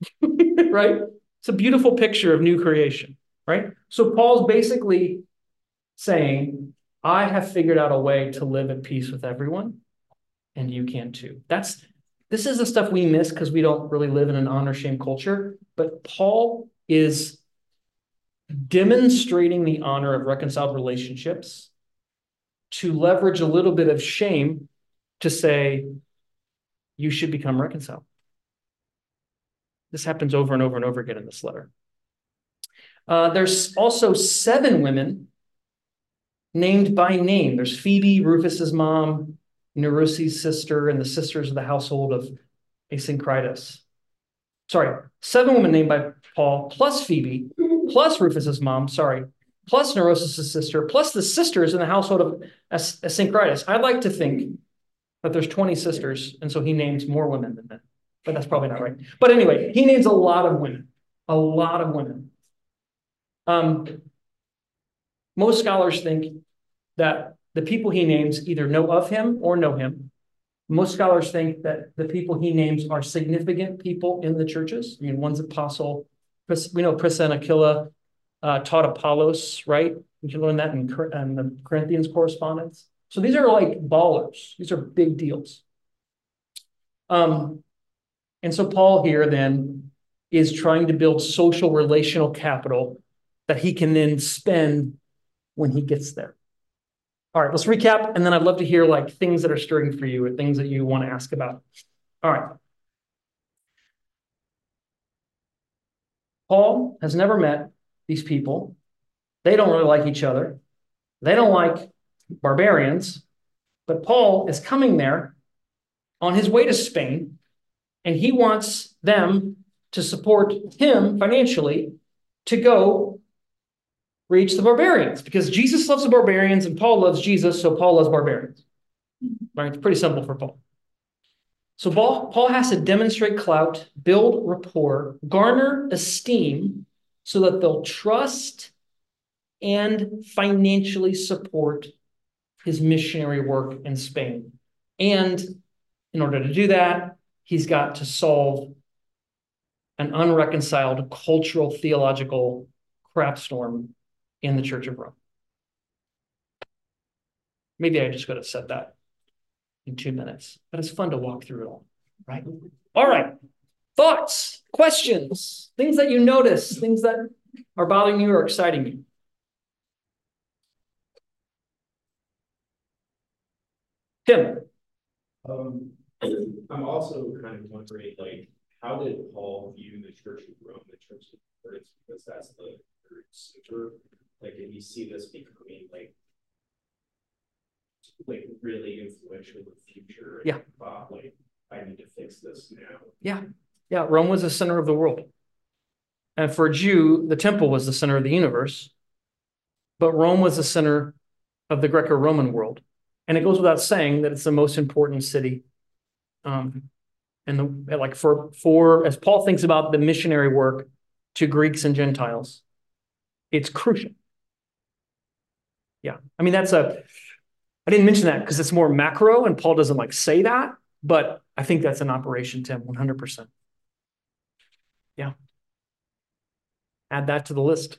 [LAUGHS] right? It's a beautiful picture of new creation, right? So Paul's basically saying, I have figured out a way to live at peace with everyone, and you can too. That's this is the stuff we miss because we don't really live in an honor shame culture. But Paul is demonstrating the honor of reconciled relationships to leverage a little bit of shame to say, you should become reconciled. This happens over and over and over again in this letter. Uh, there's also seven women named by name. There's Phoebe, Rufus's mom, Nereus's sister, and the sisters of the household of Asyncritus. Sorry, seven women named by Paul, plus Phoebe, plus Rufus's mom, sorry, plus Nereus's sister, plus the sisters in the household of Asyncritus. I'd like to think that there's 20 sisters, and so he names more women than men but that's probably not right. But anyway, he names a lot of women, a lot of women. Um, most scholars think that the people he names either know of him or know him. Most scholars think that the people he names are significant people in the churches. I mean, one's apostle. We know Aquila uh, taught Apollos, right? We can learn that in, in the Corinthians correspondence. So these are like ballers. These are big deals. Um, and so Paul here then is trying to build social relational capital that he can then spend when he gets there. All right, let's recap. And then I'd love to hear like things that are stirring for you or things that you want to ask about. All right. Paul has never met these people. They don't really like each other. They don't like barbarians. But Paul is coming there on his way to Spain, and he wants them to support him financially to go reach the barbarians because Jesus loves the barbarians and Paul loves Jesus, so Paul loves barbarians. Right? It's pretty simple for Paul. So Paul, Paul has to demonstrate clout, build rapport, garner esteem so that they'll trust and financially support his missionary work in Spain. And in order to do that, he's got to solve an unreconciled cultural theological crap storm in the Church of Rome. Maybe I just could have said that in two minutes, but it's fun to walk through it all, right? All right. Thoughts, questions, things that you notice, things that are bothering you or exciting you. Tim. Um, [CLEARS THROAT] I'm also kind of wondering, like, how did Paul view the Church of Rome, the Church of Words, because that's the center. Like, if you see this becoming like, like really influential in the future. Yeah. Uh, like, I need to fix this now. Yeah. Yeah. Rome was the center of the world. And for a Jew, the temple was the center of the universe. But Rome was the center of the Greco Roman world. And it goes without saying that it's the most important city. Um, and the, like for, for, as Paul thinks about the missionary work to Greeks and Gentiles, it's crucial. Yeah. I mean, that's a, I didn't mention that because it's more macro and Paul doesn't like say that, but I think that's an operation, Tim, 100%. Yeah. Add that to the list.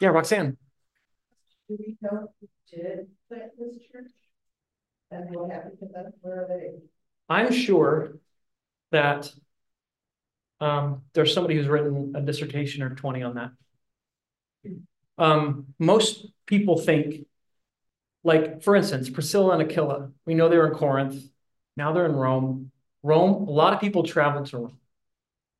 Yeah, Roxanne. Do we know who did plant this church? And what happened to them? Where are they? I'm sure that um, there's somebody who's written a dissertation or 20 on that. Um, most people think, like, for instance, Priscilla and Aquila, we know they were in Corinth. Now they're in Rome. Rome, a lot of people traveled to Rome,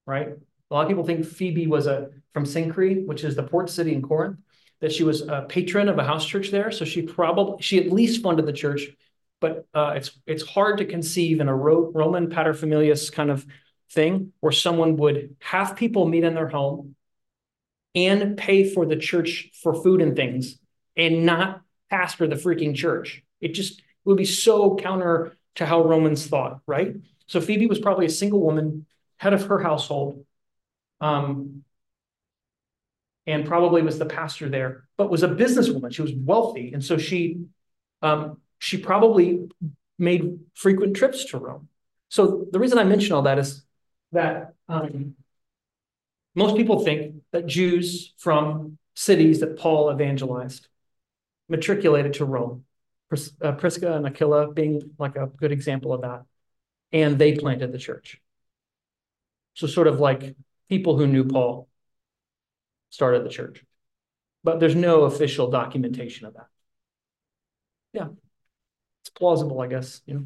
right? A lot of people think Phoebe was a from Cenchreae, which is the port city in Corinth, that she was a patron of a house church there. So she probably she at least funded the church, but uh, it's it's hard to conceive in a Ro- Roman paterfamilias kind of thing where someone would have people meet in their home and pay for the church for food and things and not pastor the freaking church. It just would be so counter to how Romans thought, right? So Phoebe was probably a single woman, head of her household, um, and probably was the pastor there, but was a businesswoman. She was wealthy, and so she, um, she probably made frequent trips to Rome. So the reason I mention all that is that um, most people think that Jews from cities that Paul evangelized matriculated to Rome. Pris- uh, Prisca and Aquila being like a good example of that. And they planted the church. So, sort of like people who knew Paul started the church. But there's no official documentation of that. Yeah. It's plausible, I guess, you know.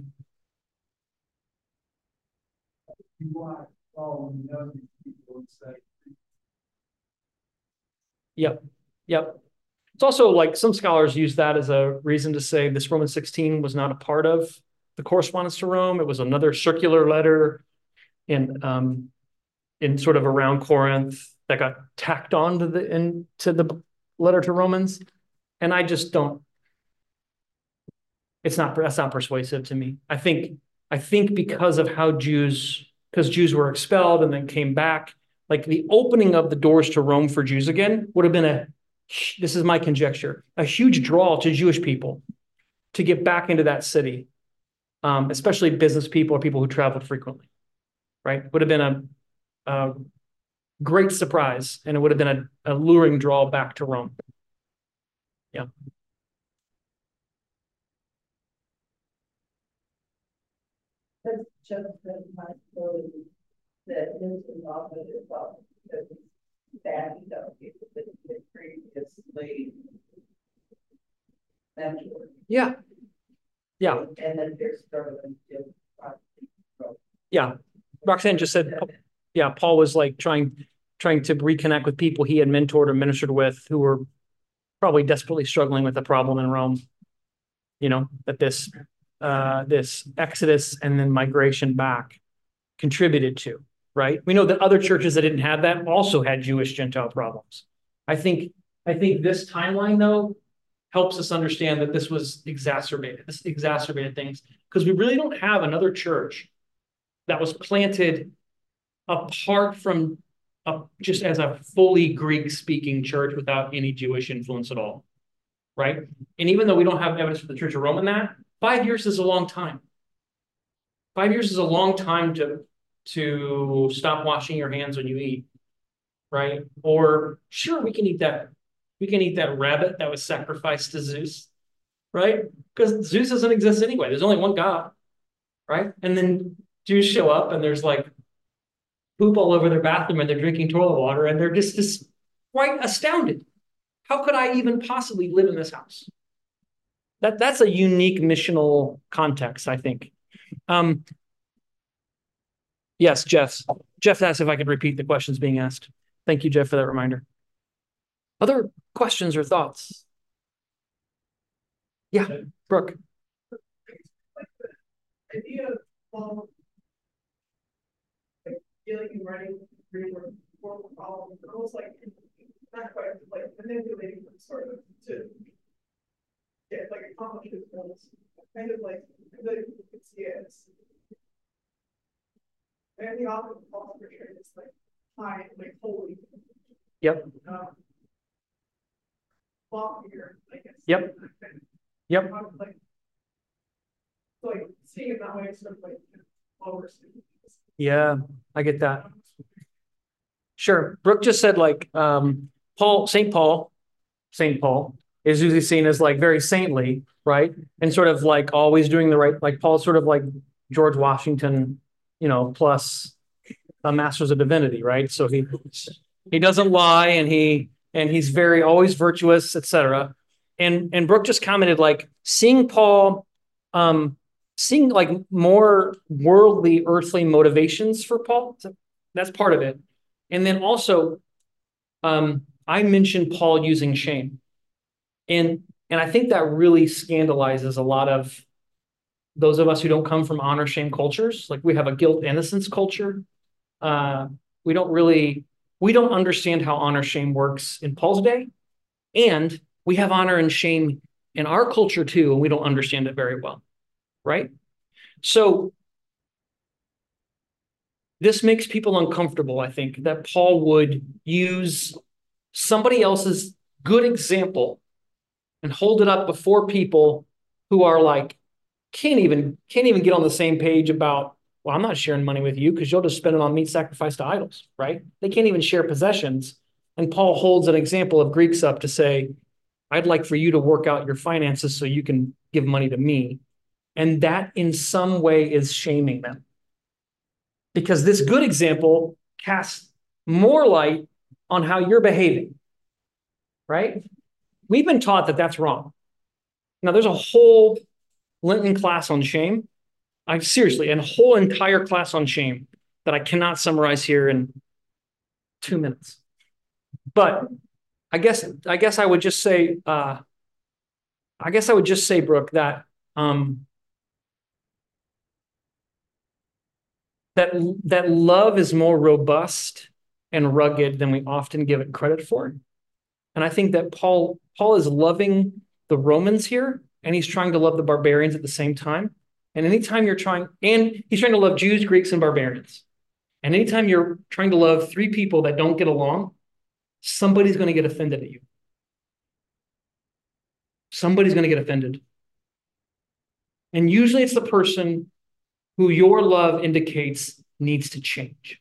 You want all the other people to say, Yep. Yep. It's also like some scholars use that as a reason to say this Roman 16 was not a part of the correspondence to Rome. It was another circular letter in um, in sort of around Corinth that got tacked on to the into the letter to Romans. And I just don't it's not that's not persuasive to me. I think I think because of how Jews because Jews were expelled and then came back, like the opening of the doors to Rome for Jews again would have been a this is my conjecture, a huge draw to Jewish people to get back into that city, um, especially business people or people who traveled frequently, right? Would have been a, a great surprise and it would have been a, a luring draw back to Rome. Yeah. That's just that his involvement is all because it's bad, you know, that the previously mentored. Yeah. Yeah. And then there's sort of a different. Yeah. Roxanne just said, yeah, Paul was like trying trying to reconnect with people he had mentored or ministered with who were probably desperately struggling with the problem in Rome. You know, that this, uh, this exodus and then migration back contributed to, right? We know that other churches that didn't have that also had Jewish Gentile problems. I think, I think this timeline though helps us understand that this was exacerbated. This exacerbated things because we really don't have another church that was planted apart from a, just as a fully Greek speaking church without any Jewish influence at all. Right. And even though we don't have evidence for the Church of Rome in that, five years is a long time. Five years is a long time to to stop washing your hands when you eat. Right. Or sure, we can eat that. We can eat that rabbit that was sacrificed to Zeus. Right. Because Zeus doesn't exist anyway. There's only one God. Right. And then Jews show up and there's like poop all over their bathroom and they're drinking toilet water and they're just, just quite astounded. How could I even possibly live in this house? That that's a unique missional context, I think. Um, yes, Jeff. Jeff asked if I could repeat the questions being asked. Thank you, Jeff, for that reminder. Other questions or thoughts? Yeah, Brooke. Idea of feeling or four problems, almost like not quite like manipulating them sort of to get like accomplish his goals. Kind of like I you could see it and the author Paul portrayed is like high, like holy. Yep. Um, loftier, I guess. Yep. Yep. Like, so like seeing it that way, sort of like lower yeah, I get that. Sure. Brooke just said like um Paul, St. Paul, St. Paul is usually seen as like very saintly, right? And sort of like always doing the right, like Paul's sort of like George Washington, you know, plus a master's of divinity, right? So he he doesn't lie and he and he's very always virtuous, etc. And and Brooke just commented like seeing Paul um seeing like more worldly, earthly motivations for Paul. That's part of it. And then also, um, I mentioned Paul using shame. And and I think that really scandalizes a lot of those of us who don't come from honor shame cultures. Like we have a guilt innocence culture. Uh, we don't really we don't understand how honor shame works in Paul's day, and we have honor and shame in our culture too, and we don't understand it very well right? So this makes people uncomfortable, I think, that Paul would use somebody else's good example and hold it up before people who are like can't even can't even get on the same page about well i'm not sharing money with you because you'll just spend it on meat sacrificed to idols right they can't even share possessions and paul holds an example of greeks up to say i'd like for you to work out your finances so you can give money to me and that in some way is shaming them. Because this good example casts more light on how you're behaving, right? We've been taught that that's wrong. Now, there's a whole Lenten class on shame. I seriously, a whole entire class on shame that I cannot summarize here in two minutes. But I guess I guess I would just say, uh, I guess I would just say, Brooke, that um, that that love is more robust and rugged than we often give it credit for. And I think that Paul Paul is loving the Romans here and he's trying to love the barbarians at the same time. And anytime you're trying and he's trying to love Jews, Greeks and barbarians. And anytime you're trying to love three people that don't get along, somebody's going to get offended at you. Somebody's going to get offended. And usually it's the person who your love indicates needs to change.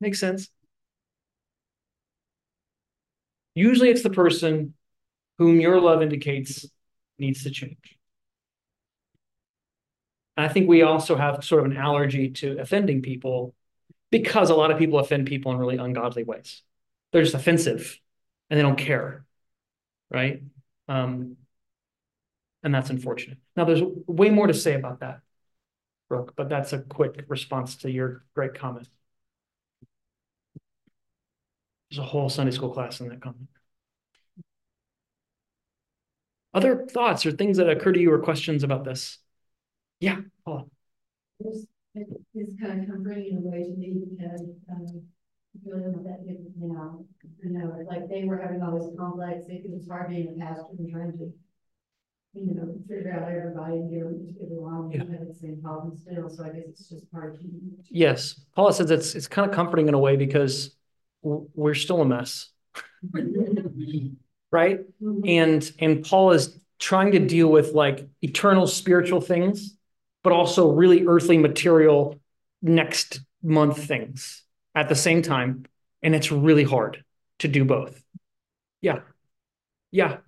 Makes sense? Usually it's the person whom your love indicates needs to change. I think we also have sort of an allergy to offending people because a lot of people offend people in really ungodly ways. They're just offensive and they don't care, right? Um, and that's unfortunate. Now, there's way more to say about that, Brooke, but that's a quick response to your great comment. There's a whole Sunday school class in that comment. Other thoughts or things that occur to you or questions about this? Yeah, Paula. It's, it's kind of comforting in a way to me because, um, feeling with that now, you know, like they were having all this complex, it was hard being a pastor and trying to, you know, figure out everybody and get them to get along, we have the same problem still, so I guess it's just hard to. Yes, Paula says it's it's kind of comforting in a way because we're still a mess, [LAUGHS] right? And and Paul is trying to deal with like eternal spiritual things, but also really earthly material next month things at the same time, and it's really hard to do both. Yeah. Yeah.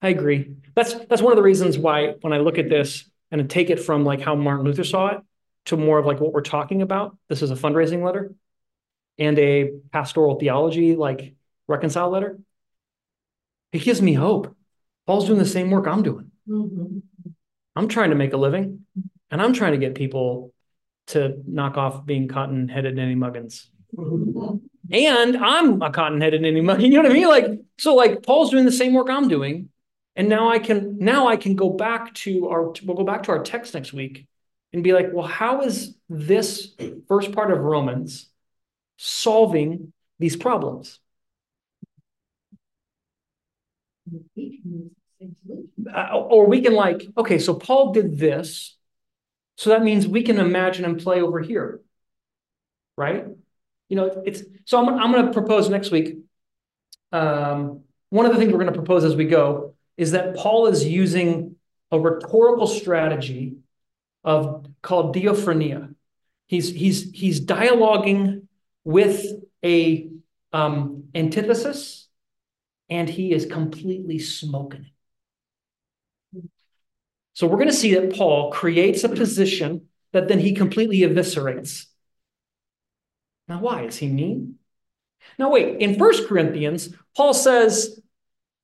I agree. That's that's one of the reasons why when I look at this and I take it from like how Martin Luther saw it to more of like what we're talking about. This is a fundraising letter and a pastoral theology, like reconcile letter. It gives me hope. Paul's doing the same work I'm doing. Mhm. I'm trying to make a living and I'm trying to get people to knock off being cotton headed ninny muggins. And I'm a cotton headed ninny muggin. [LAUGHS] You know what I mean? Like, so like Paul's doing the same work I'm doing. And now I can now I can go back to our we'll go back to our text next week and be like, well, how is this first part of Romans solving these problems? Uh, or we can like, okay, so Paul did this. So that means we can imagine and play over here. Right? You know, it's so I'm, I'm going to propose next week. Um, one of the things we're going to propose as we go is that Paul is using a rhetorical strategy of called diaphrenia. He's he's he's dialoguing with a um, antithesis, and he is completely smoking it. So we're going to see that Paul creates a position that then he completely eviscerates. Now, why? Is he mean? Now, wait, in First Corinthians, Paul says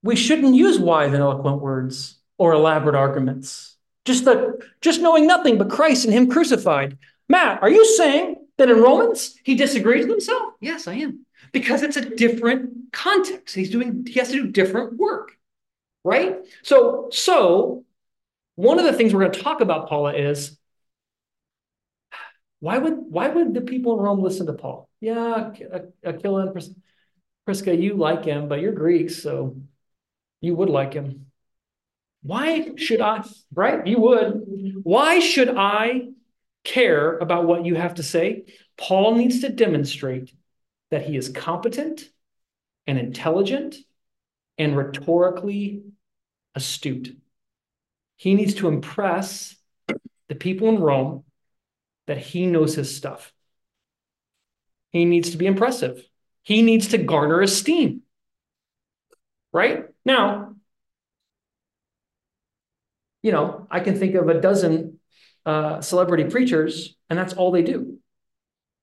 we shouldn't use wise and eloquent words or elaborate arguments. Just the just knowing nothing but Christ and Him crucified. Matt, are you saying that in Romans he disagrees with himself? Yes, I am. Because it's a different context. He's doing, he has to do different work. Right? So, so one of the things we're going to talk about, Paula, is why would why would the people in Rome listen to Paul? Yeah, Aquila and Pris- Prisca, you like him, but you're Greeks, so you would like him. Why should I, right? You would. Why should I care about what you have to say? Paul needs to demonstrate that he is competent and intelligent and rhetorically astute. He needs to impress the people in Rome that he knows his stuff. He needs to be impressive. He needs to garner esteem. Right? Now, you know, I can think of a dozen uh, celebrity preachers, and that's all they do.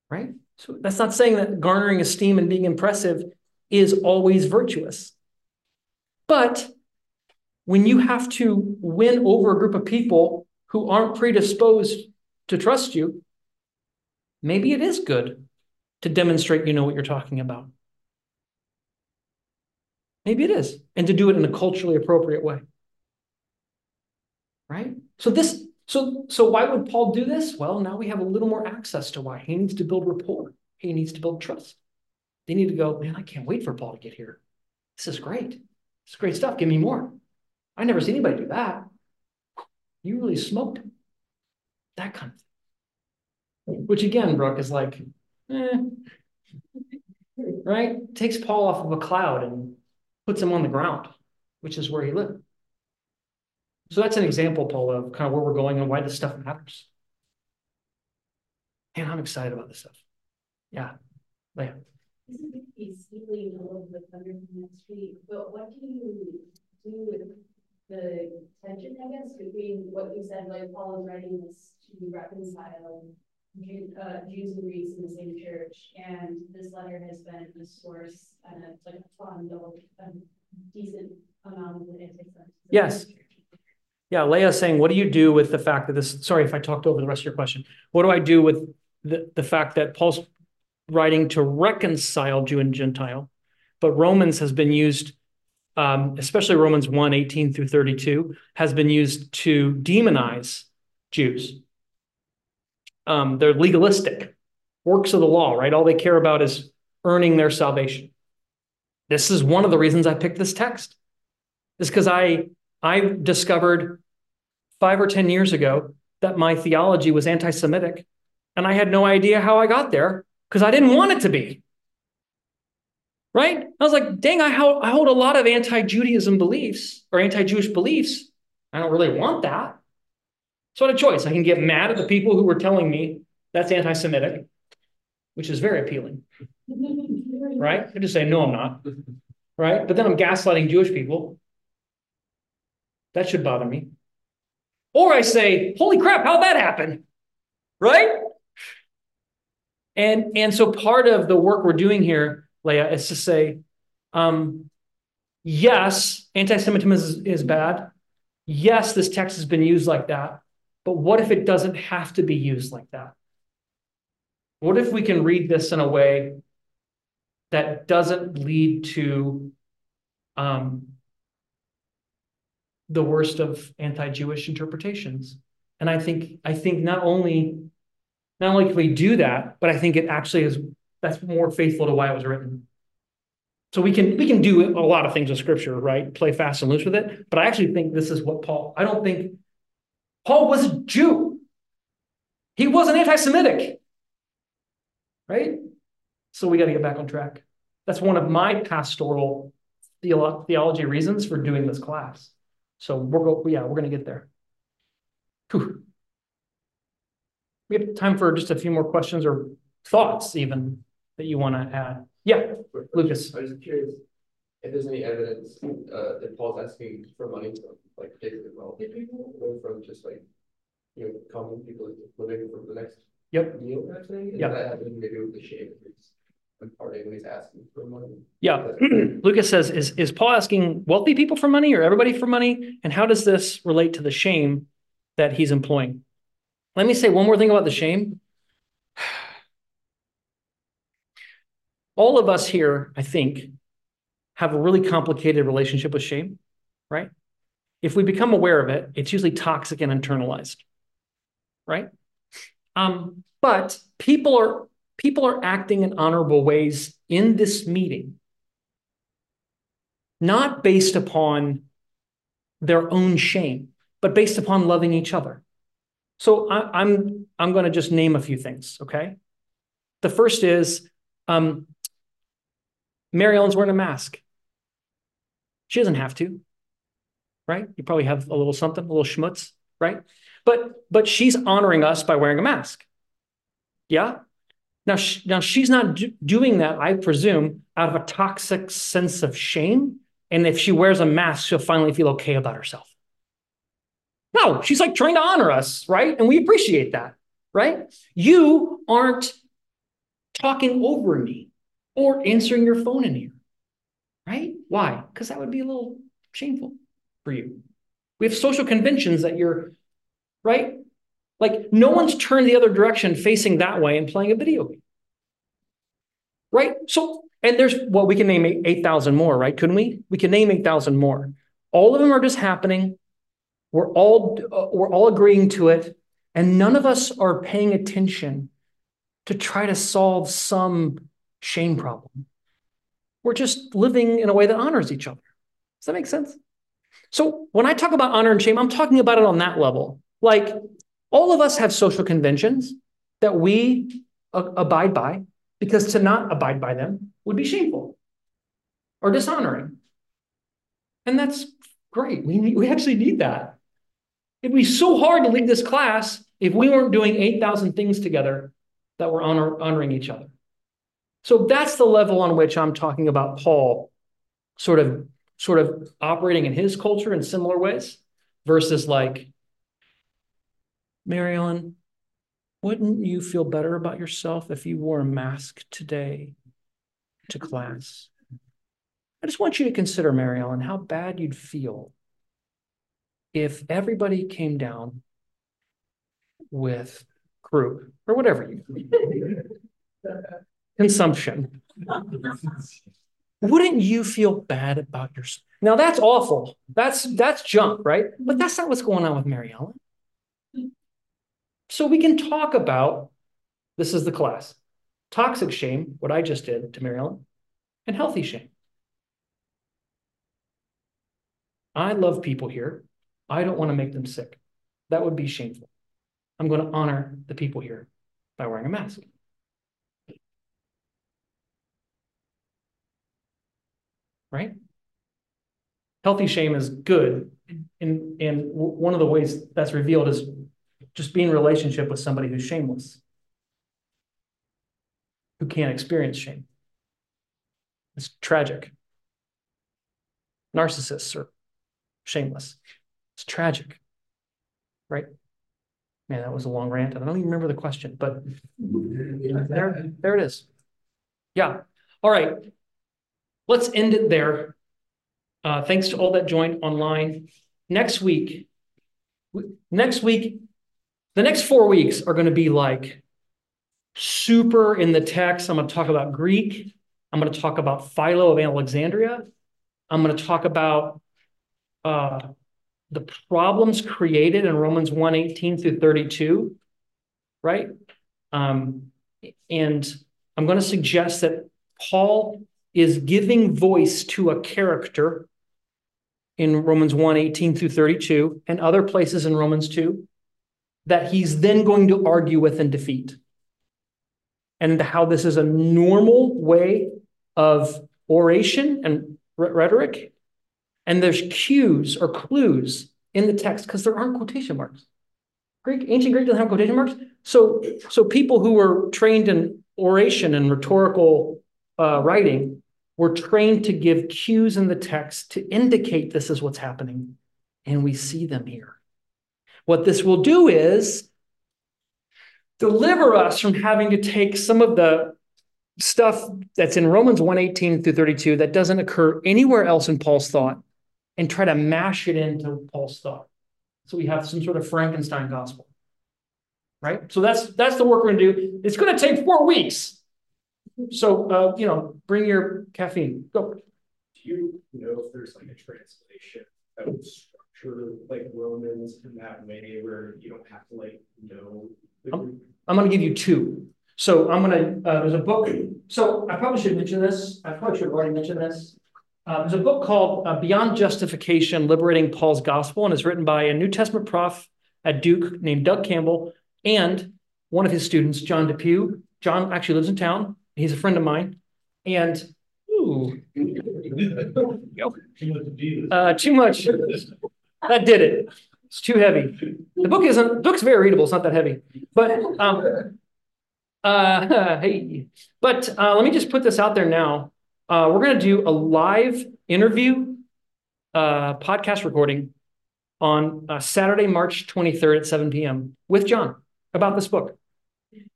Right? So that's not saying that garnering esteem and being impressive is always virtuous. But when you have to win over a group of people who aren't predisposed to trust you, maybe it is good to demonstrate you know what you're talking about. Maybe it is, and to do it in a culturally appropriate way. Right? So this so so why would Paul do this? Well, now we have a little more access to why. He needs to build rapport. He needs to build trust. They need to go, man, I can't wait for Paul to get here. This is great. It's great stuff. Give me more. I never see anybody do that. You really smoked that kind of thing. Which again, Brooke, is like, eh, right? Takes Paul off of a cloud and puts him on the ground, which is where he lived. So that's an example, Paul, of kind of where we're going and why this stuff matters. And I'm excited about this stuff. Yeah. Yeah. He's stealing a little bit under the street, but what do you do with the tension, I guess, between what you said, like Paul is writing this to reconcile uh, Jews and Greeks in the same church, and this letter has been a source and a, like a fund of a decent amount of the anti Yes. Yeah, Leah's saying, what do you do with the fact that this, sorry if I talked over the rest of your question. What do I do with the, the fact that Paul's writing to reconcile Jew and Gentile, but Romans has been used, um, especially Romans 1 18 through 32, has been used to demonize Jews. Um, they're legalistic, works of the law, right? All they care about is earning their salvation. This is one of the reasons I picked this text. Is because I I discovered five or ten years ago that my theology was anti-Semitic, and I had no idea how I got there because I didn't want it to be. Right? I was like, dang, I hold, I hold a lot of anti-Judaism beliefs or anti-Jewish beliefs. I don't really want that. So I had a choice. I can get mad at the people who were telling me that's anti-Semitic, which is very appealing, [LAUGHS] right? I just say, no, I'm not, right? But then I'm gaslighting Jewish people. That should bother me. Or I say, holy crap, how'd that happen? Right? And, and so part of the work we're doing here, Leah, is to say, um, yes, anti-Semitism is, is bad. Yes, this text has been used like that. But what if it doesn't have to be used like that? What if we can read this in a way that doesn't lead to um, the worst of anti-Jewish interpretations? And I think I think not only not only can we do that, but I think it actually is that's more faithful to why it was written. So we can we can do a lot of things with scripture, right? Play fast and loose with it. But I actually think this is what Paul, I don't think Paul was a Jew. He wasn't anti-Semitic. Right? So we got to get back on track. That's one of my pastoral theolo- theology reasons for doing this class. So we're go yeah, we're gonna get there. Whew. We have time for just a few more questions or thoughts even that you want to add. Yeah, Lucas. I was curious if there's any evidence uh that Paul's asking for money from like particularly wealthy people or from just like. You know, common people living for the next Yep. meal kind of thing, and Yep. that to do with the shame imparting when he's asking for money? Yeah. [CLEARS THROAT] Lucas says, is, is Paul asking wealthy people for money or everybody for money? And how does this relate to the shame that he's employing? Let me say one more thing about the shame. [SIGHS] All of us here, I think, have a really complicated relationship with shame, right? If we become aware of it, it's usually toxic and internalized, right? Um, but people are people are acting in honorable ways in this meeting, not based upon their own shame, but based upon loving each other. So I, I'm I'm going to just name a few things. Okay, the first is um, Mary Ellen's wearing a mask. She doesn't have to, right? You probably have a little something, a little schmutz, right? But but she's honoring us by wearing a mask. Yeah. Now, sh- now she's not do- doing that, I presume, out of a toxic sense of shame. And if she wears a mask, she'll finally feel okay about herself. No, she's like trying to honor us, right? And we appreciate that, right? You aren't talking over me or answering your phone in here, right? Why? Because that would be a little shameful for you. We have social conventions that you're, right? Like no one's turned the other direction facing that way and playing a video game. Right? So, and there's well, we can name 8,000 more, right? Couldn't we? We can name 8,000 more. All of them are just happening. We're all uh, we're all agreeing to it, and none of us are paying attention to try to solve some shame problem. We're just living in a way that honors each other. Does that make sense? So when I talk about honor and shame, I'm talking about it on that level. Like all of us have social conventions that we uh, abide by because to not abide by them would be shameful or dishonoring. And that's great. We, need, we actually need that. It'd be so hard to lead this class if we weren't doing 8,000 things together that were honor, honoring each other. So that's the level on which I'm talking about Paul sort of sort of operating in his culture in similar ways versus like Mary Ellen, wouldn't you feel better about yourself if you wore a mask today to class? I just want you to consider, Mary Ellen, how bad you'd feel if everybody came down with croup or whatever you [LAUGHS] consumption, wouldn't you feel bad about yourself? Now that's awful. That's that's junk, right? But that's not what's going on with Mary Ellen. So we can talk about this is the class. Toxic shame, what I just did to Mary Ellen, and healthy shame. I love people here. I don't want to make them sick. That would be shameful. I'm going to honor the people here by wearing a mask. Right? Healthy shame is good. And, and one of the ways that's revealed is just be in relationship with somebody who's shameless, who can't experience shame. It's tragic. Narcissists are shameless. It's tragic, right? Man, that was a long rant. I don't even remember the question, but there, there it is. Yeah. All right. Let's end it there. Uh, thanks to all that joined online. Next week, next week, the next four weeks are going to be like super in the text. I'm going to talk about Greek. I'm going to talk about Philo of Alexandria. I'm going to talk about uh, the problems created in Romans 1 18 through 32, right? Um, and I'm going to suggest that Paul is giving voice to a character in Romans 1 18 through 32 and other places in Romans 2 that he's then going to argue with and defeat. And how this is a normal way of oration and rhetoric and there's cues or clues in the text because there aren't quotation marks. Greek, ancient Greek doesn't have quotation marks. So, so people who were trained in oration and rhetorical uh, writing were trained to give cues in the text to indicate this is what's happening. And we see them here. What this will do is deliver us from having to take some of the stuff that's in Romans 118 through 32 that doesn't occur anywhere else in Paul's thought and try to mash it into Paul's thought. So we have some sort of Frankenstein gospel. Right? So that's that's the work we're gonna do. It's gonna take four weeks. So uh, you know, bring your caffeine. Go. Do you know if there's like a translation that would structure like Romans in that way where you don't have to like know I'm, I'm gonna give you two. So I'm gonna uh, there's a book. So I probably should mention this. I probably should have already mentioned this. Uh, there's a book called uh, Beyond Justification Liberating Paul's Gospel, and it's written by a New Testament prof at Duke named Doug Campbell and one of his students, Jon DePue. Jon actually lives in town. He's a friend of mine. And, ooh, [LAUGHS] uh, too much. [LAUGHS] That did it. It's too heavy. The book isn't, the book's very readable. It's not that heavy. But, um, [LAUGHS] uh, hey, but uh, let me just put this out there now. Uh, we're going to do a live interview uh, podcast recording on uh, Saturday, March 23rd at 7 p.m. with Jon about this book.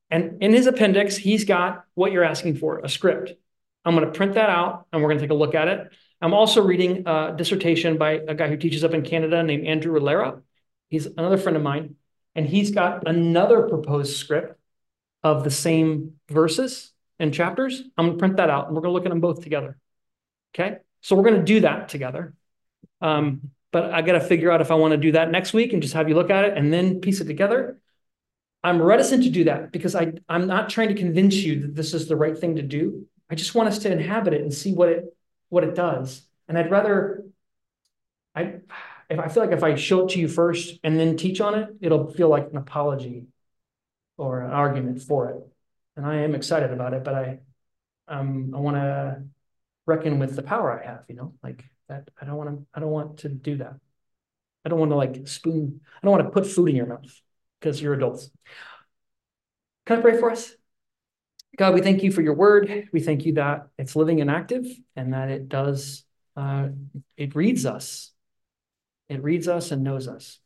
And in his appendix, he's got what you're asking for a script. I'm going to print that out and we're going to take a look at it. I'm also reading a dissertation by a guy who teaches up in Canada named Andrew Rillera. He's another friend of mine. And he's got another proposed script of the same verses and chapters. I'm going to print that out and we're going to look at them both together. Okay. So we're going to do that together. Um, but I got to figure out if I want to do that next week and just have you look at it and then piece it together. I'm reticent to do that because I, I'm not trying to convince you that this is the right thing to do. I just want us to inhabit it and see what it what it does. And I'd rather I if I feel like if I show it to you first and then teach on it, it'll feel like an apology or an argument for it and I am excited about it, but I, um, I want to reckon with the power I have, you know, like that. I don't want to, I don't want to do that. I don't want to like spoon, I don't want to put food in your mouth because you're adults. Can I pray for us? God, we thank you for your word. We thank you that it's living and active and that it does, uh, it reads us. It reads us and knows us.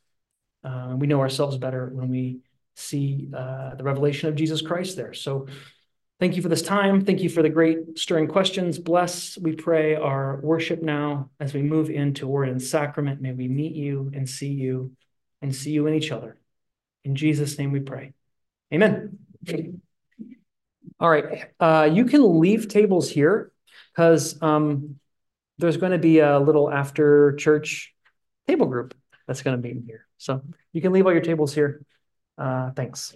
Uh, we know ourselves better when we see uh, the revelation of Jesus Christ there. So thank you for this time. Thank you for the great stirring questions. Bless, we pray, our worship now as we move into word and sacrament. May we meet you and see you and see you in each other. In Jesus' name we pray. Amen. All right, uh, you can leave tables here because um, there's going to be a little after church table group that's going to be in here. So you can leave all your tables here. Uh, thanks.